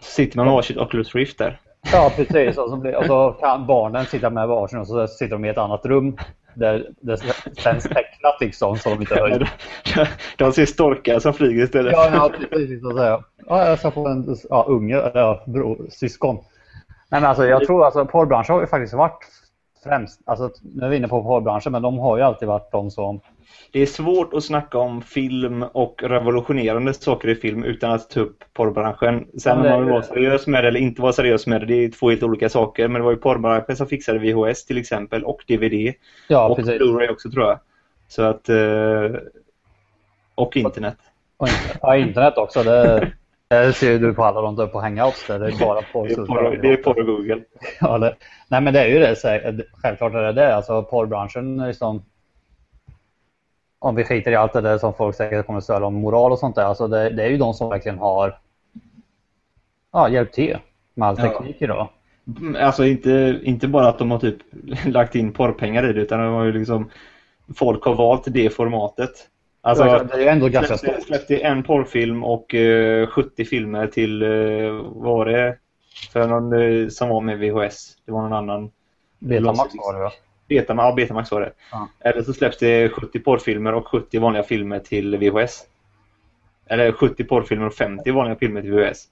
Sitter man med varsitt Oculus Rift där. Ja, precis. Och så, blir, och så kan barnen sitta med varsin och så sitter de i ett annat rum där det känns tecknat liksom så de inte hör. De ser storkar som flyger istället. Ja, ja precis. Så säger jag. Ja, jag ska få en ja, unge, eller ja, bror, syskon. Nej, men alltså, jag tror alltså porrbranschen har ju faktiskt varit främst, alltså nu är vi inne på porrbranschen, men de har ju alltid varit de som Det är svårt att snacka om film och revolutionerande saker i film utan att ta upp porrbranschen. Sen Ja, om man vill vara seriös med det eller inte vara seriös med det, det är två helt olika saker. Men det var ju porrbranschen som fixade VHS till exempel och DVD. Ja, och. Blu-ray också tror jag. Så att... eh, Och internet. Och Ja, internet också. Det, det ser ju du på alla de där på hangouts där. Det är bara porr. Det är porr, det är porr och Google. Ja, det, nej men det är ju det. Självklart är det det. Alltså porrbranschen liksom. Om vi skiter i allt det där som folk säkert kommer att störa om moral och sånt där. Alltså det, det är ju de som verkligen har ja, hjälpt till med all Ja. teknik idag. Mm, Alltså inte, inte bara att de har typ lagt in porrpengar i det utan de har ju liksom folk har valt det formatet. Alltså, det är ändå ganska släppte, släppte en porrfilm och eh, 70 filmer till, uh, vad var det? För någon eh, som var med VHS. Det var någon annan. Betamax var det va? Betamax, ja, Betamax var det. Ja. Eller så släpps det 70 porrfilmer och 70 vanliga filmer till VHS. Eller 70 porrfilmer och 50 vanliga filmer till VHS.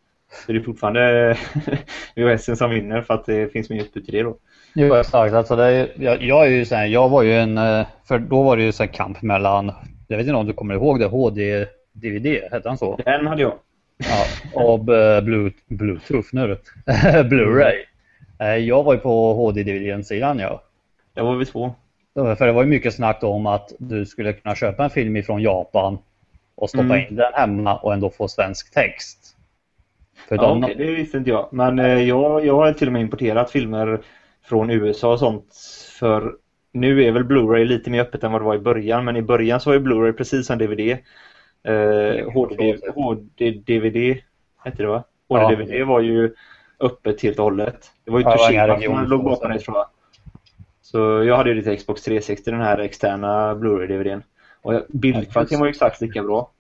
Så det är fortfarande VHS som vinner för att det finns mer utbud till det då. Jo exakt. Alltså det jag, jag är ju så här, jag var ju en, eh, för då var det ju så här kamp mellan, jag vet inte om du kommer ihåg det, HD DVD, hette han så? Den hade jag. Ja, och eh, Blu- Bluetooth nu. Blu-ray. Eh, Jag var ju på HD-DVD-sidan ja. Där var vi två. För det var ju mycket snack om att du skulle kunna köpa en film ifrån Japan och stoppa Mm. in den hemma och ändå få svensk text. För Ja, de, okej, det visste inte jag. Men eh, jag, jag har till och med importerat filmer från USA och sånt. För nu är väl Blu-ray lite mer öppet än vad det var i början. Men i början så var ju Blu-ray precis som DVD. Eh, HD, HD-DVD hette det va? Ja. HD-DVD var ju öppet helt och hållet. Det var ju Ja, det Toshiba som låg bakom det tror jag. Så jag hade ju lite Xbox 360, den här externa Blu-ray-DVDn. Och bildkvaliteten var ju exakt lika bra.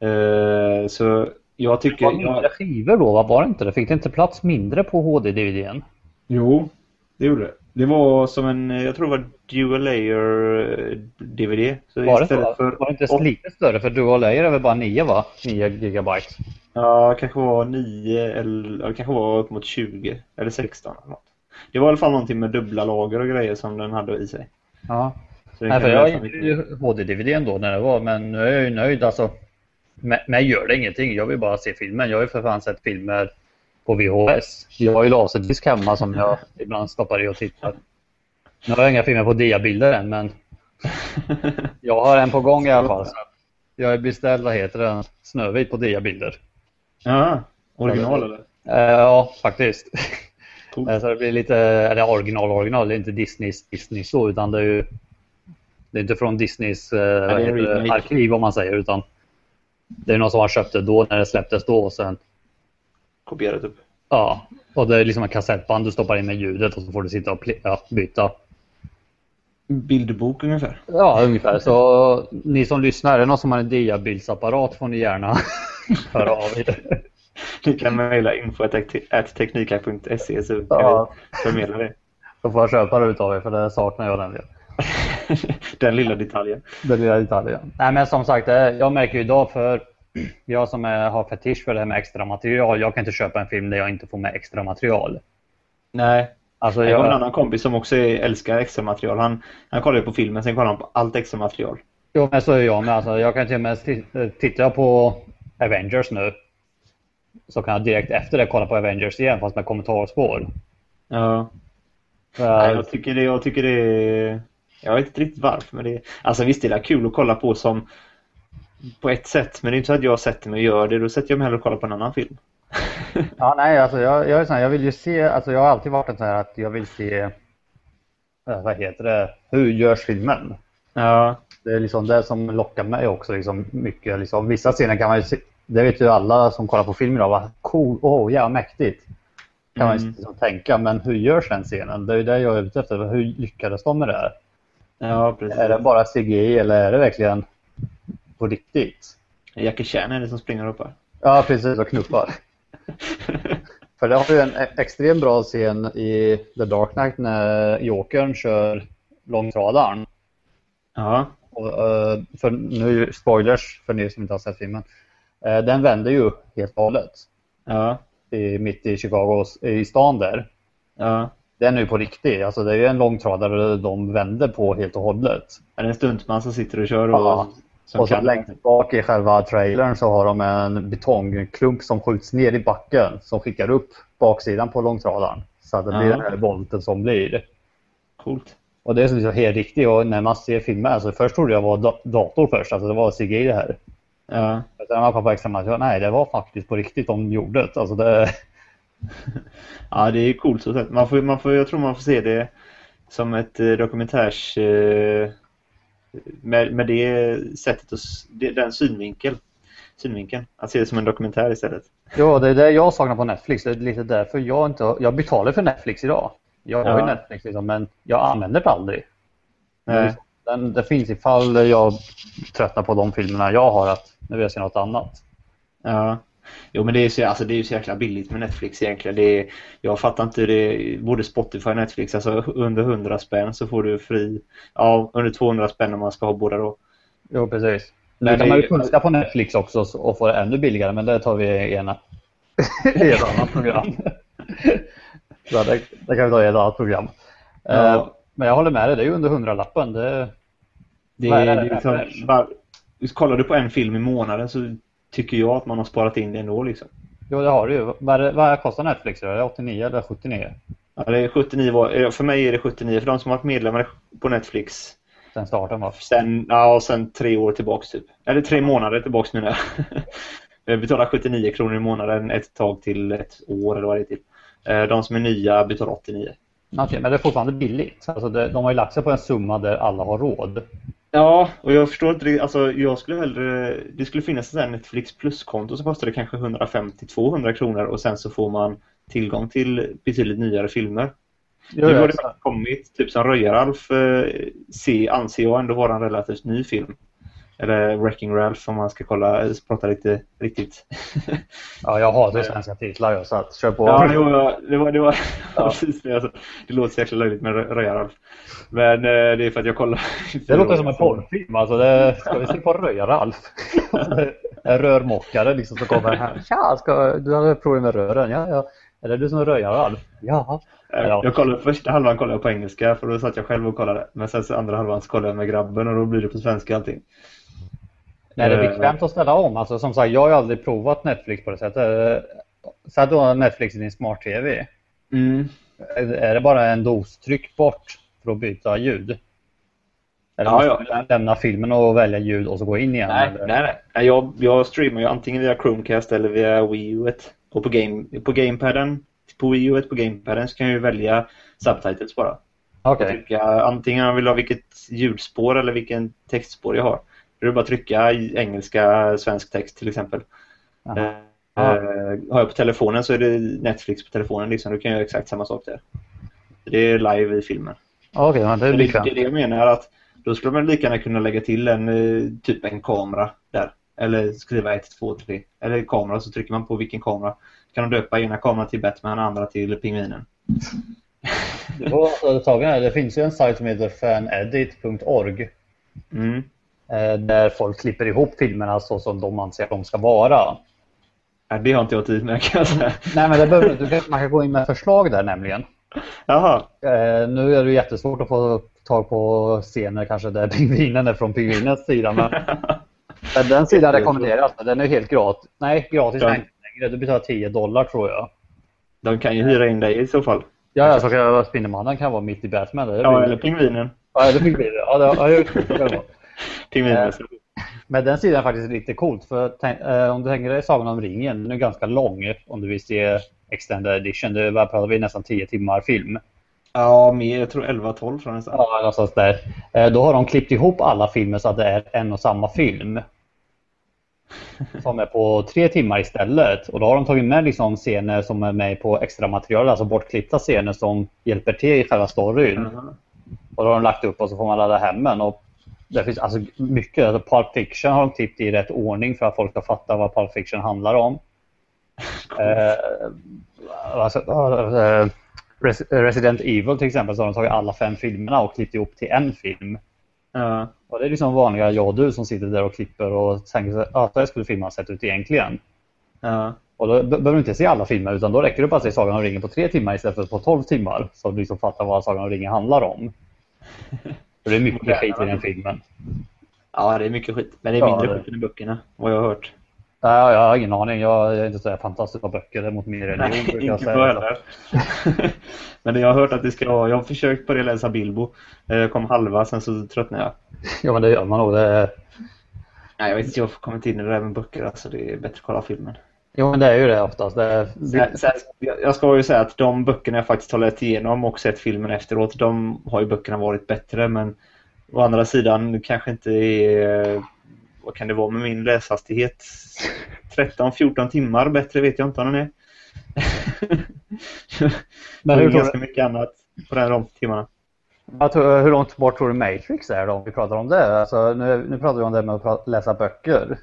Eh, så jag det tycker... var jag- mindre skivor då, var det inte? Det fick det inte plats mindre på HD-DVDn? Jo, det gjorde det. Det var som en, jag tror det var dual layer eh, DVD. Så Var det, istället så? för, var det inte lite större? För Dual Layer är väl bara 9 va? 9 gigabyte. Ja, kanske var 9 eller det kanske var upp mot 20 eller 16. eller något. Det var i alla fall någonting med dubbla lager och grejer som den hade i sig. Ja. Nej, för jag gillade ju HD-DVD ändå när det var, men nu är jag ju nöjd alltså. Men, men gör det ingenting. Jag vill bara se filmen. Jag har ju för fan sett filmer på VHS. Jag har ju laserdisk hemma som jag ibland stoppar i och tittar. Nu har jag inga filmer på diabilder än, men jag har en på gång i alla fall. Jag har beställt, vad heter den, Snövit på diabilder. Ja, original eller? Eh, ja, faktiskt. Coolt. Eh, Så det blir lite, eller original original, det är inte Disneys Disney så utan det är ju Det är inte från Disneys eh, remake. arkiv om man säger utan Det är någon som har köpt det då när det släpptes då och sen Kopierat upp. Ja, och det är liksom en kassettband du stoppar in med ljudet och så får du sitta och ja, byta. Bildbok ungefär. Ja, ungefär. Så ni som lyssnar, är det någon som har en diabildsapparat får ni gärna höra av er. Ni kan mejla info.teknika.se så kan Ja. vi förmedla det. Då får jag köpa det utav er för det saknar jag den delen. Den lilla detaljen. Den lilla detaljen. Nej men som sagt, eh, jag märker ju idag för jag som är, har fetisch för det här med extra material. Jag kan inte köpa en film där jag inte får med extra material. Nej, Alltså Jag har en annan kompis som också älskar extra material. Han, han kollar ju på filmen, sen kollar han på allt extra material. jo, men så är jag med. Alltså, jag kan till och med tittar jag på Avengers nu så kan jag direkt efter det kolla på Avengers igen fast med kommentarspår. Ja. Så, Nej, jag tycker det, jag tycker det Jag vet inte riktigt varför men det Alltså visst det är kul att kolla på som På ett sätt men det är inte så att jag sätter mig och gör det. Då sätter jag mig hellre och kollar på en annan film. Ja, nej, alltså jag, jag är sån här, jag vill ju se, alltså jag har alltid varit en sån här att jag vill se, eh, vad heter det, hur görs filmen? Ja. Det är liksom det som lockar mig också liksom mycket. Liksom. Vissa scener kan man ju se, det vet ju alla som kollar på film idag, vad cool, åh, oh, ja, mäktigt. Kan man Mm. ju liksom tänka, men hur görs den scenen? Det är ju det jag är ute efter. Hur lyckades de med det här? Ja. Är det bara CGI eller är det verkligen på riktigt? Jackie Chan är det som springer upp här. Ja, precis. Och knuffar. För det har ju en e- extremt bra scen i The Dark Knight när Jokern kör långtradaren. Ja, Och, eh, för nu är ju spoilers för ni som inte har sett filmen. Eh, Den vänder ju helt och hållet. ja, I, mitt i Chicago, i stan där. ja. Den är ju på riktigt. Alltså det är ju en långtradare de vänder på helt och hållet. Är det en stuntman som sitter och kör och Ja. och så kan... längst bak i själva trailern så har de en betongklump som skjuts ner i backen som skickar upp baksidan på långtradaren. Så att det blir Ja. den här volten som blir. Coolt. Och det är så helt riktigt och när man ser filmen, alltså först trodde jag var da- dator först, alltså det var CGI det här. Ja. Sen kom på extra ja, nej det var faktiskt på riktigt de gjorde det. Alltså det, ja, det är ju coolt så. Man får, man får, jag tror man får se det som ett eh, dokumentärs... Eh, med, med det sättet och den synvinkel. Synvinkeln. Att se det som en dokumentär istället. ja, det är det jag saknar på Netflix. Det är lite därför jag inte, jag betalar för Netflix idag. Jag har ju Ja. Netflix liksom, men jag använder det aldrig. Nej. Den, det finns ifall jag tröttnar på de filmerna jag har att nu vill jag se något annat. Ja. Jo men det är, så, alltså, det är ju så jäkla billigt med Netflix egentligen. Det är, jag fattar inte det. Både Spotify och Netflix. Alltså under 100 spänn så får du fri. Ja, under 200 spänn om man ska ha båda då. Jo, precis. Nu Men kan det- man ju fuska på Netflix också och få det ännu billigare, men det tar vi i, ena, i ett annat program. Så det, det kan vi ta i ett annat program. Ja. Eh, Men jag håller med dig, det är ju under hundralappen. Det, Det, är är, det är liksom, bara, kollar du på en film i månaden så tycker jag att man har sparat in det ändå liksom. jo, det har du ju. Vad, vad kostar Netflix? då? Är det 89 eller 79? Ja, det är 79 var, eh, för mig är det 79 för de som har varit medlemmar på Netflix Den starten var. sen, ja, sen tre år tillbaks typ. Eller tre månader tillbaks menar jag. jag betalar 79 kronor i månaden ett tag till ett år eller vad det är till. Eh, De som är nya betalar 89. Okej, men det är fortfarande billigt. Alltså det, de har ju lagt sig på en summa där alla har råd. Ja, och jag förstår inte. Alltså, jag skulle hellre... Det skulle finnas ett Netflix Plus-konto som kostar det kanske 150-200 kronor och sen så får man tillgång till betydligt nyare filmer. Jo, nu ja, har det kommit, typ som Röja-Ralf eh, se, anser jag ändå vara en relativt ny film. Eller Wrecking Ralph om man ska kolla, eh, prata lite riktigt. ja, jag hatar ju svenska titlar jag, så att kör på. ja, jo, ja, det var, det var precis det. Alltså, det låter så jäkla löjligt med Rö- Röja-Ralf. Men eh, det är för att jag kollar. Det låter som en porrfilm. Alltså det, ska vi se på Röja-Ralf? en rörmokare liksom som kommer här. Tja, ska, du har problem med rören? Ja, ja. Är det du som är Röja-Ralf? Ja. Eh, Ja. Jag kollade, första halvan kollade jag på engelska för då satt jag själv och kollade. Men sen så andra halvan så kollade jag med grabben och då blir det på svenska allting. Nej, det är Eh. bekvämt att ställa om. Alltså, som sagt, jag har aldrig provat Netflix på det sättet. Sätt då Netflix i din smart-tv. Mm. Är det bara en dostryck bort för att byta ljud? Eller Ja, måste ja. du lämna filmen och välja ljud och så gå in igen? Nej, eller? nej, nej. jag, jag streamar ju antingen via Chromecast eller via Wii U. Och på, game, på Gamepaden, på Wii U, på Gamepaden så kan jag ju välja subtitles bara. Okej. Och trycka, antingen om jag vill ha vilket ljudspår eller vilken textspår jag har. Då är det bara att trycka i engelska, svensk text till exempel. Eh, har jag på telefonen så är det Netflix på telefonen liksom. Då kan göra exakt samma sak där. Det är live i filmen. Okej, men det är Det, det bekvämt. är det jag menar att då skulle man lika gärna kunna lägga till en eh, typ en kamera där. Eller skriva 1, 2, 3. Eller kamera så trycker man på vilken kamera. Kan de döpa ena kameran till Batman andra till Pingvinen. Det, var, det finns ju en sajt som heter fanedit.org Mm. Eh, där folk klipper ihop filmerna så som de anser att de ska vara. Ja, det har inte jag tid med kan jag säga. Nej, men det behöver, du man kan gå in med förslag där nämligen. Jaha. Eh, nu är det jättesvårt att få tag på scener kanske där pingvinen är från pingvinens sida. Men, men den sidan rekommenderas. Den är helt gratis. Nej, gratis Ja. längre. Du betalar 10 dollar tror jag. De kan ju hyra in dig i så fall. Ja, ja så kan jag, Spindelmannen kan vara mitt i Batman. Det Ja, eller Pingvinen. Ja, det blir det. Ja, det, ja, det. Kan det. Pingvinen. Eh. Men den sidan är faktiskt lite coolt. För eh, om du tänker dig Sagan om ringen, den är ganska lång om du vill se Extended Edition. Det var pratar vi nästan 10 timmar film. Ja, mer. Jag tror 11-12 tror jag nästan. Ja, någonstans där. Eh, då har de klippt ihop alla filmer så att det är en och samma film. som är på tre timmar istället. Och då har de tagit med liksom scener som är med på extra material, alltså bortklippta scener som hjälper till i själva storyn. Mm. Och då har de lagt upp och så får man ladda hem den. Och det finns alltså mycket. Alltså Pulp Fiction har de klippt i rätt ordning för att folk ska fatta vad Pulp Fiction handlar om. eh, alltså, eh, Resident Evil till exempel så har de tagit alla fem filmerna och klippt ihop till en film. Ja. Och det är liksom vanliga jag och du som sitter där och klipper och tänker att ah, så här skulle filmen ha sett ut egentligen. Ja. Och då behöver du inte se alla filmer utan då räcker det bara att se Sagan om ringen på tre timmar istället för på tolv timmar. Så du liksom fattar vad Sagan om ringen handlar om. Det är mycket skit i den filmen. Ja, det är mycket skit. Men det är mindre ja, skit än i böckerna, vad jag har hört. Nej, jag har ingen aning. Jag är inte så fantastisk på böcker. Mot min religion. Nej, inte jag heller. Men jag har hört att det ska vara... Jag har försökt börja läsa Bilbo. Jag kom halva, sen så tröttnade jag. Ja, men det gör man nog. Det... Nej, jag vet inte. Jag har kommit in i det där med böcker. Alltså, det är bättre att kolla filmen. Jo, men det är ju det oftast. Det är... sen, sen, jag ska ju säga att de böckerna jag faktiskt har läst igenom och sett filmen efteråt, de har ju böckerna varit bättre. Men å andra sidan kanske inte är vad kan det vara med min läshastighet? 13-14 timmar bättre vet jag inte om den är. Men hur ganska mycket annat på de timmarna. hur långt bort tror du Matrix är då om vi pratar om det? Alltså, nu, nu pratar vi om det med att läsa böcker.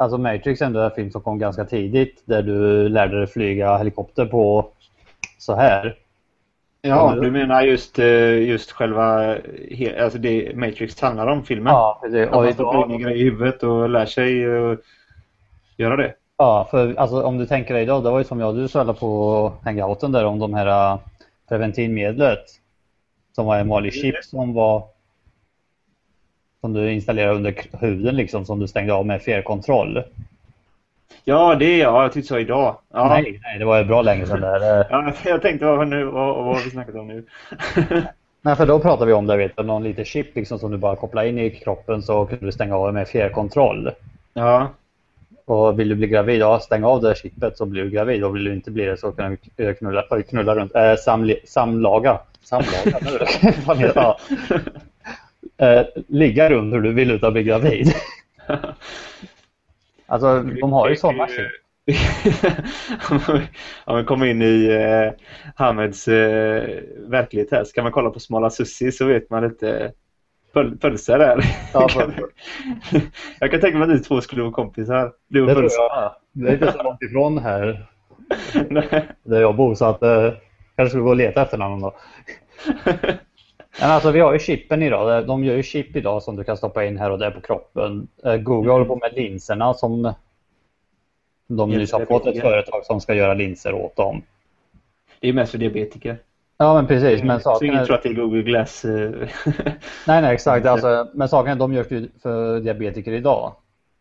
Alltså Matrix är ändå en film som kom ganska tidigt där du lärde dig flyga helikopter på så här. Ja, du menar just, eh, just själva alltså det Matrix handlar om, filmen? Ja, precis. Att man stoppar in i huvudet och lär sig uh, göra det. Ja, för alltså, om du tänker dig idag, det var ju som jag och du spelade på hangouten där om de här uh, preventivmedlet. Som var en vanlig chip som var som du installerade under huden liksom som du stängde av med fjärrkontroll. Ja, det är jag. Tyckte så idag. Ja. Nej, nej, det var bra länge sedan. Där. ja, jag tänkte vad, nu, vad, vad har vi snackat om nu? nej, för då pratar vi om det, vet du, någon liten chip liksom som du bara kopplar in i kroppen så kan du stänga av med fjärrkontroll. Ja. Och vill du bli gravid, ja stäng av det chippet så blir du gravid. Och vill du inte bli det så kan du knulla, knulla runt. Äh, samli, samlaga. Samlaga? ja. äh, ligga runt hur du vill utan att bli gravid. Alltså de har ju sådana. Om man kommer in i eh, Hameds eh, verklighet här, ska man kolla på Smala Sussi så vet man lite pöl pölser där. Ja, jag kan tänka mig att ni två skulle vara kompisar. Du och det, tror jag. det är inte så långt ifrån här där jag bor så att eh, kanske skulle gå och leta efter någon då. Men alltså vi har ju chippen idag. De gör ju chip idag som du kan stoppa in här och där på kroppen. Eh, Google mm. håller på med linserna som de nyss har fått ett företag som ska göra linser åt dem. Det är mest för diabetiker. Ja men precis. Men saken så ingen är... tror att det är Google Glass. Eh. nej nej exakt. Alltså, men saken är de görs ju för diabetiker idag.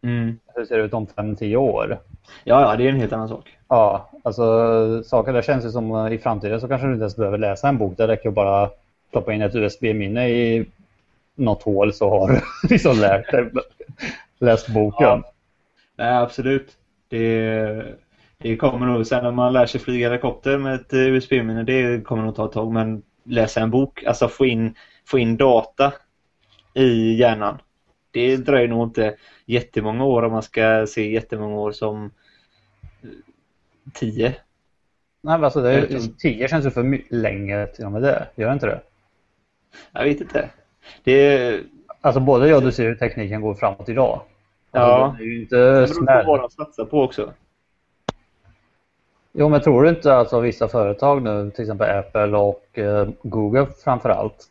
Mm. Hur ser det ut om 5-10 år? Ja, ja, det är en helt annan sak. Ja, alltså saker där känns ju som eh, i framtiden så kanske du inte ens behöver läsa en bok. Det räcker bara stoppa in ett USB-minne i något hål så har du liksom lärt dig, läst boken. Ja. Nej, absolut. Det, det kommer nog, sen när man lär sig flyga helikopter med ett USB-minne, det kommer nog ta ett tag. Men läsa en bok, alltså få in, få in data i hjärnan. Det dröjer nog inte jättemånga år om man ska se jättemånga år som tio. Nej, alltså det, tio känns ju för länge till och med det. Gör inte det? Jag vet inte. Det Alltså både jag och du ser hur tekniken går framåt idag. Alltså, ja. Det är ju inte smäll. vad de satsar på också. Jo, men tror du inte alltså vissa företag nu, till exempel Apple och eh, Google framför allt.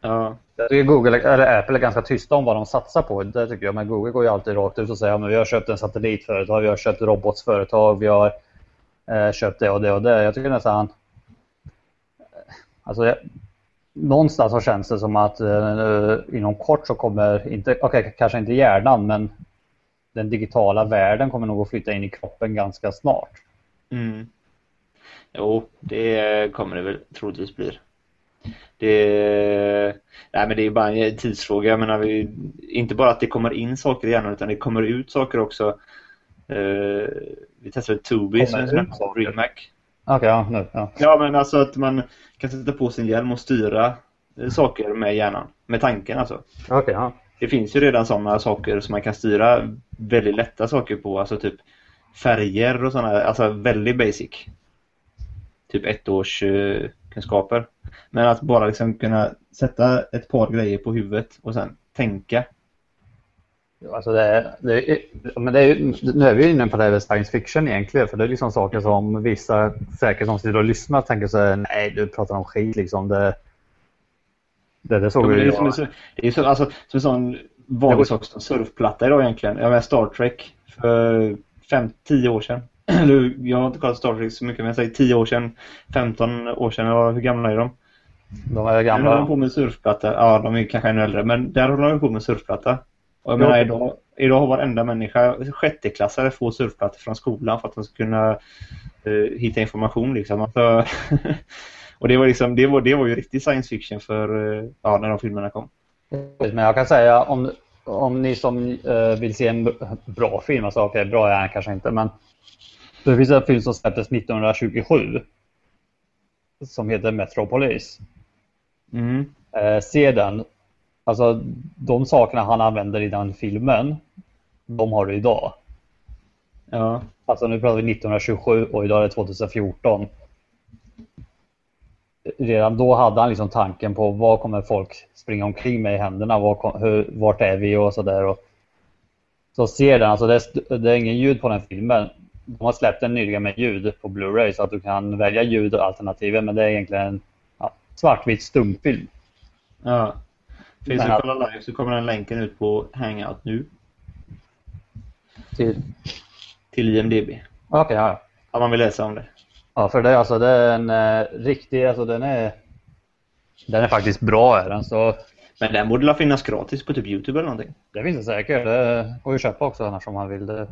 Ja. Jag tycker Google, eller Apple är ganska tysta om vad de satsar på. Det tycker jag. Men Google går ju alltid rakt ut och säger att vi har köpt en satellitföretag, vi har köpt robotsföretag, vi har eh, köpt det och det och det. Jag tycker nästan... Alltså, någonstans så känns det som att eh, inom kort så kommer, inte, okay, kanske inte hjärnan, men den digitala världen kommer nog att flytta in i kroppen ganska snart. Mm. Jo, det kommer det väl troligtvis bli. Det, nej, men det är bara en tidsfråga. Jag menar, vi, inte bara att det kommer in saker i hjärnan utan det kommer ut saker också. Uh, vi testade Tubi som en Mac. Okej, okay, ja, nu, ja. Ja, men alltså att man kan sätta på sin hjälm och styra eh, saker med hjärnan. Med tanken alltså. Okej, okay, ja. det finns ju redan sådana saker som man kan styra väldigt lätta saker på, alltså typ färger och sådana, alltså väldigt basic. Typ ettårskunskaper. Men att bara liksom kunna sätta ett par grejer på huvudet och sen tänka. Alltså det, det, men det är, nu är vi inne på det här med science fiction egentligen. För det är liksom saker som vissa säkert som sitter och lyssnar tänker så nej du pratar om skit liksom. Det, det, det såg Ja, vi det, är ju. så- det är ju så, alltså, som en sån vanlig sak som surfplatta idag egentligen. Jag menar Star Trek för 5-10 år sedan. Jag har inte kollat Star Trek så mycket men jag säger 10 år sedan, 15 år sedan, eller hur gamla är de? De är Nu håller de gamla. på med surfplatta. Ja, de är kanske ännu äldre, men där håller de på med surfplatta. Och jag Ja. menar idag, idag har varenda människa, sjätteklassare, får surfplattor från skolan för att de ska kunna eh, hitta information liksom. Alltså, och det var liksom, det var, det var ju riktig science fiction för, eh, ja, när de filmerna kom. Men jag kan säga om, om ni som eh, vill se en bra film, alltså okej bra är den kanske inte men det finns en film som släpptes 1927 som heter Metropolis. Mm. Eh, se den. Alltså de sakerna han använder i den filmen, de har du idag. Ja. Alltså nu pratar vi 1927 och idag är det 2014. Redan då hade han liksom tanken på vad kommer folk springa omkring med i händerna, kom- hur, vart är vi och sådär. Och, så ser den, alltså det är, det är ingen ljud på den filmen. De har släppt den nyligen med ljud på Blu-ray så att du kan välja ljud och alternativen men det är egentligen en ja, svartvit stumfilm. ja. Finns det kolla live så kommer den länken ut på Hangout nu. Till? Till IMDB. Okej, okay, ja. Om man vill läsa om det. Ja, för det, alltså, det är en eh, riktig, alltså den är, den är faktiskt bra är den. Så... Men den borde la finnas gratis på typ Youtube eller någonting. Det finns det säkert, det går ju att köpa också annars om man vill det.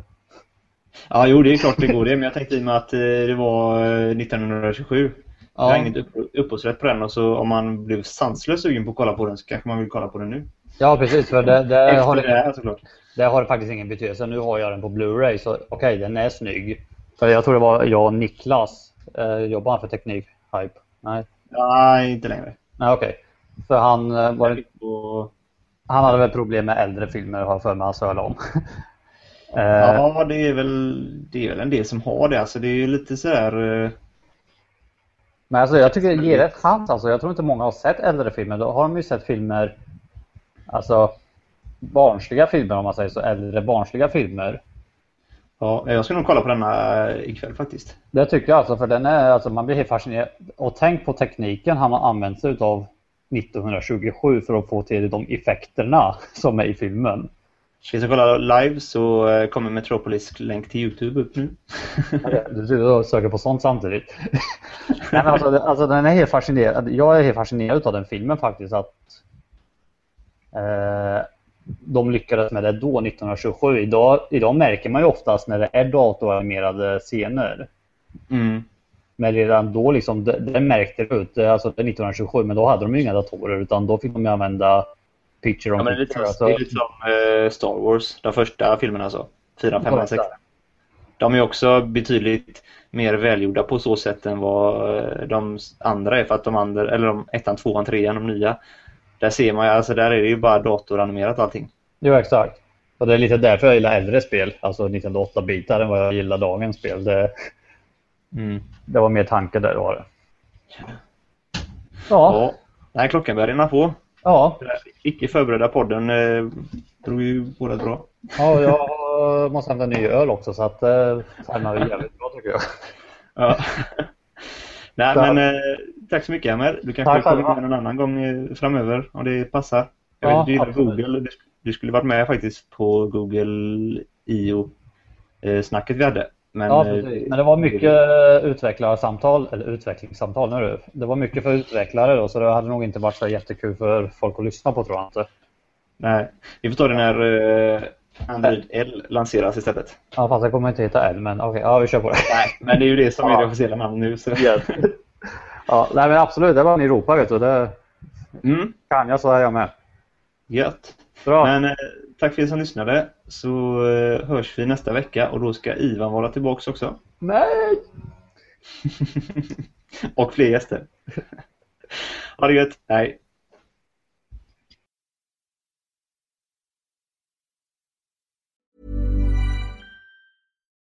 Ja, jo det är klart det går det, men jag tänkte i och med att eh, det var eh, 1927 Ja. Jag har inget upp, upphovsrätt på den och så om man blev sanslöst sugen på att kolla på den så kanske man vill kolla på den nu. Ja, precis. För det, det har, det, här, såklart. det har faktiskt ingen betydelse. Nu har jag den på Blu-ray så okej, okay, den är snygg. För jag tror det var jag och Niklas, eh, jobbar han för Teknik Hype? Nej. Nej, inte längre. Nej, okej. Okay. För han eh, var på... Han hade väl problem med äldre filmer har jag för mig alltså, han om. ja, eh. det är, väl, det är väl en del som har det. Alltså, det är lite så här... Eh men alltså jag tycker ge det ett chans alltså. Jag tror inte många har sett äldre filmer. Då har de ju sett filmer, alltså barnsliga filmer om man säger så, äldre barnsliga filmer. Ja, jag ska nog kolla på denna eh, ikväll faktiskt. Det tycker jag alltså, för den är, alltså man blir helt fascinerad. Och tänk på tekniken han har använt sig utav 1927 för att få till de effekterna som är i filmen. Vi ska kolla live så eh, kommer Metropolis länk till Youtube upp nu. Du sitter och söker på sånt samtidigt. Nej, men alltså, alltså den är helt fascinerad. Jag är helt fascinerad av den filmen faktiskt. Att eh, de lyckades med det då 1927. Idag, idag märker man ju oftast när det är datoranimerade scener. Mm. Men redan då liksom, det, det märkte det ut. Alltså det är 1927 men då hade de ju inga datorer utan då fick de ju använda picture on Ja, men det är lite, picture. som- Alltså, det är lite som eh, Star Wars, de första filmerna alltså. 4, 5, 6. De är också betydligt mer välgjorda på så sätt än vad eh, de andra är för att de andra, eller de ettan, tvåan, trean, de nya. Där ser man ju, alltså där är det ju bara datoranimerat allting. Jo exakt. Och det är lite därför jag gillar äldre spel. Alltså 1908-bitar än vad jag gillar dagens spel. Det, det var mer tanke där var det. Ja, Ja. Nej, klockan börjar rinna på. Ja. Den icke förberedda podden eh, drog ju båda bra. ja jag måste hämta en ny öl också så att det stannar jävligt bra tycker jag. Ja. Nej, Så- men eh, tack så mycket Emmer. Du kanske Tack kommer med någon annan gång eh, framöver om det passar. Jag Ja, vet, du gillar. Google. Du, du skulle varit med faktiskt på Google IO-snacket vi hade. Men, Ja, eh, precis. Men det var mycket utvecklarsamtal, eller utvecklingssamtal nu. Det var mycket för utvecklare då så det hade nog inte varit så jättekul för folk att lyssna på tror jag inte. Nej, vi får ta det när eh, Android L lanseras istället. Ja fast jag kommer inte heta L men okej, ja vi kör på det. Nej, men det är ju det som är det officiella namnet nu. Så. Ja, nej men absolut, det var ni Europa vet du. Det Mm, kan jag så är jag med. gött. Bra. Men eh, tack för er som lyssnade. Så eh, hörs vi nästa vecka och då ska Ivan vara tillbaks också. Nej! och fler gäster. ha det gött. Hej.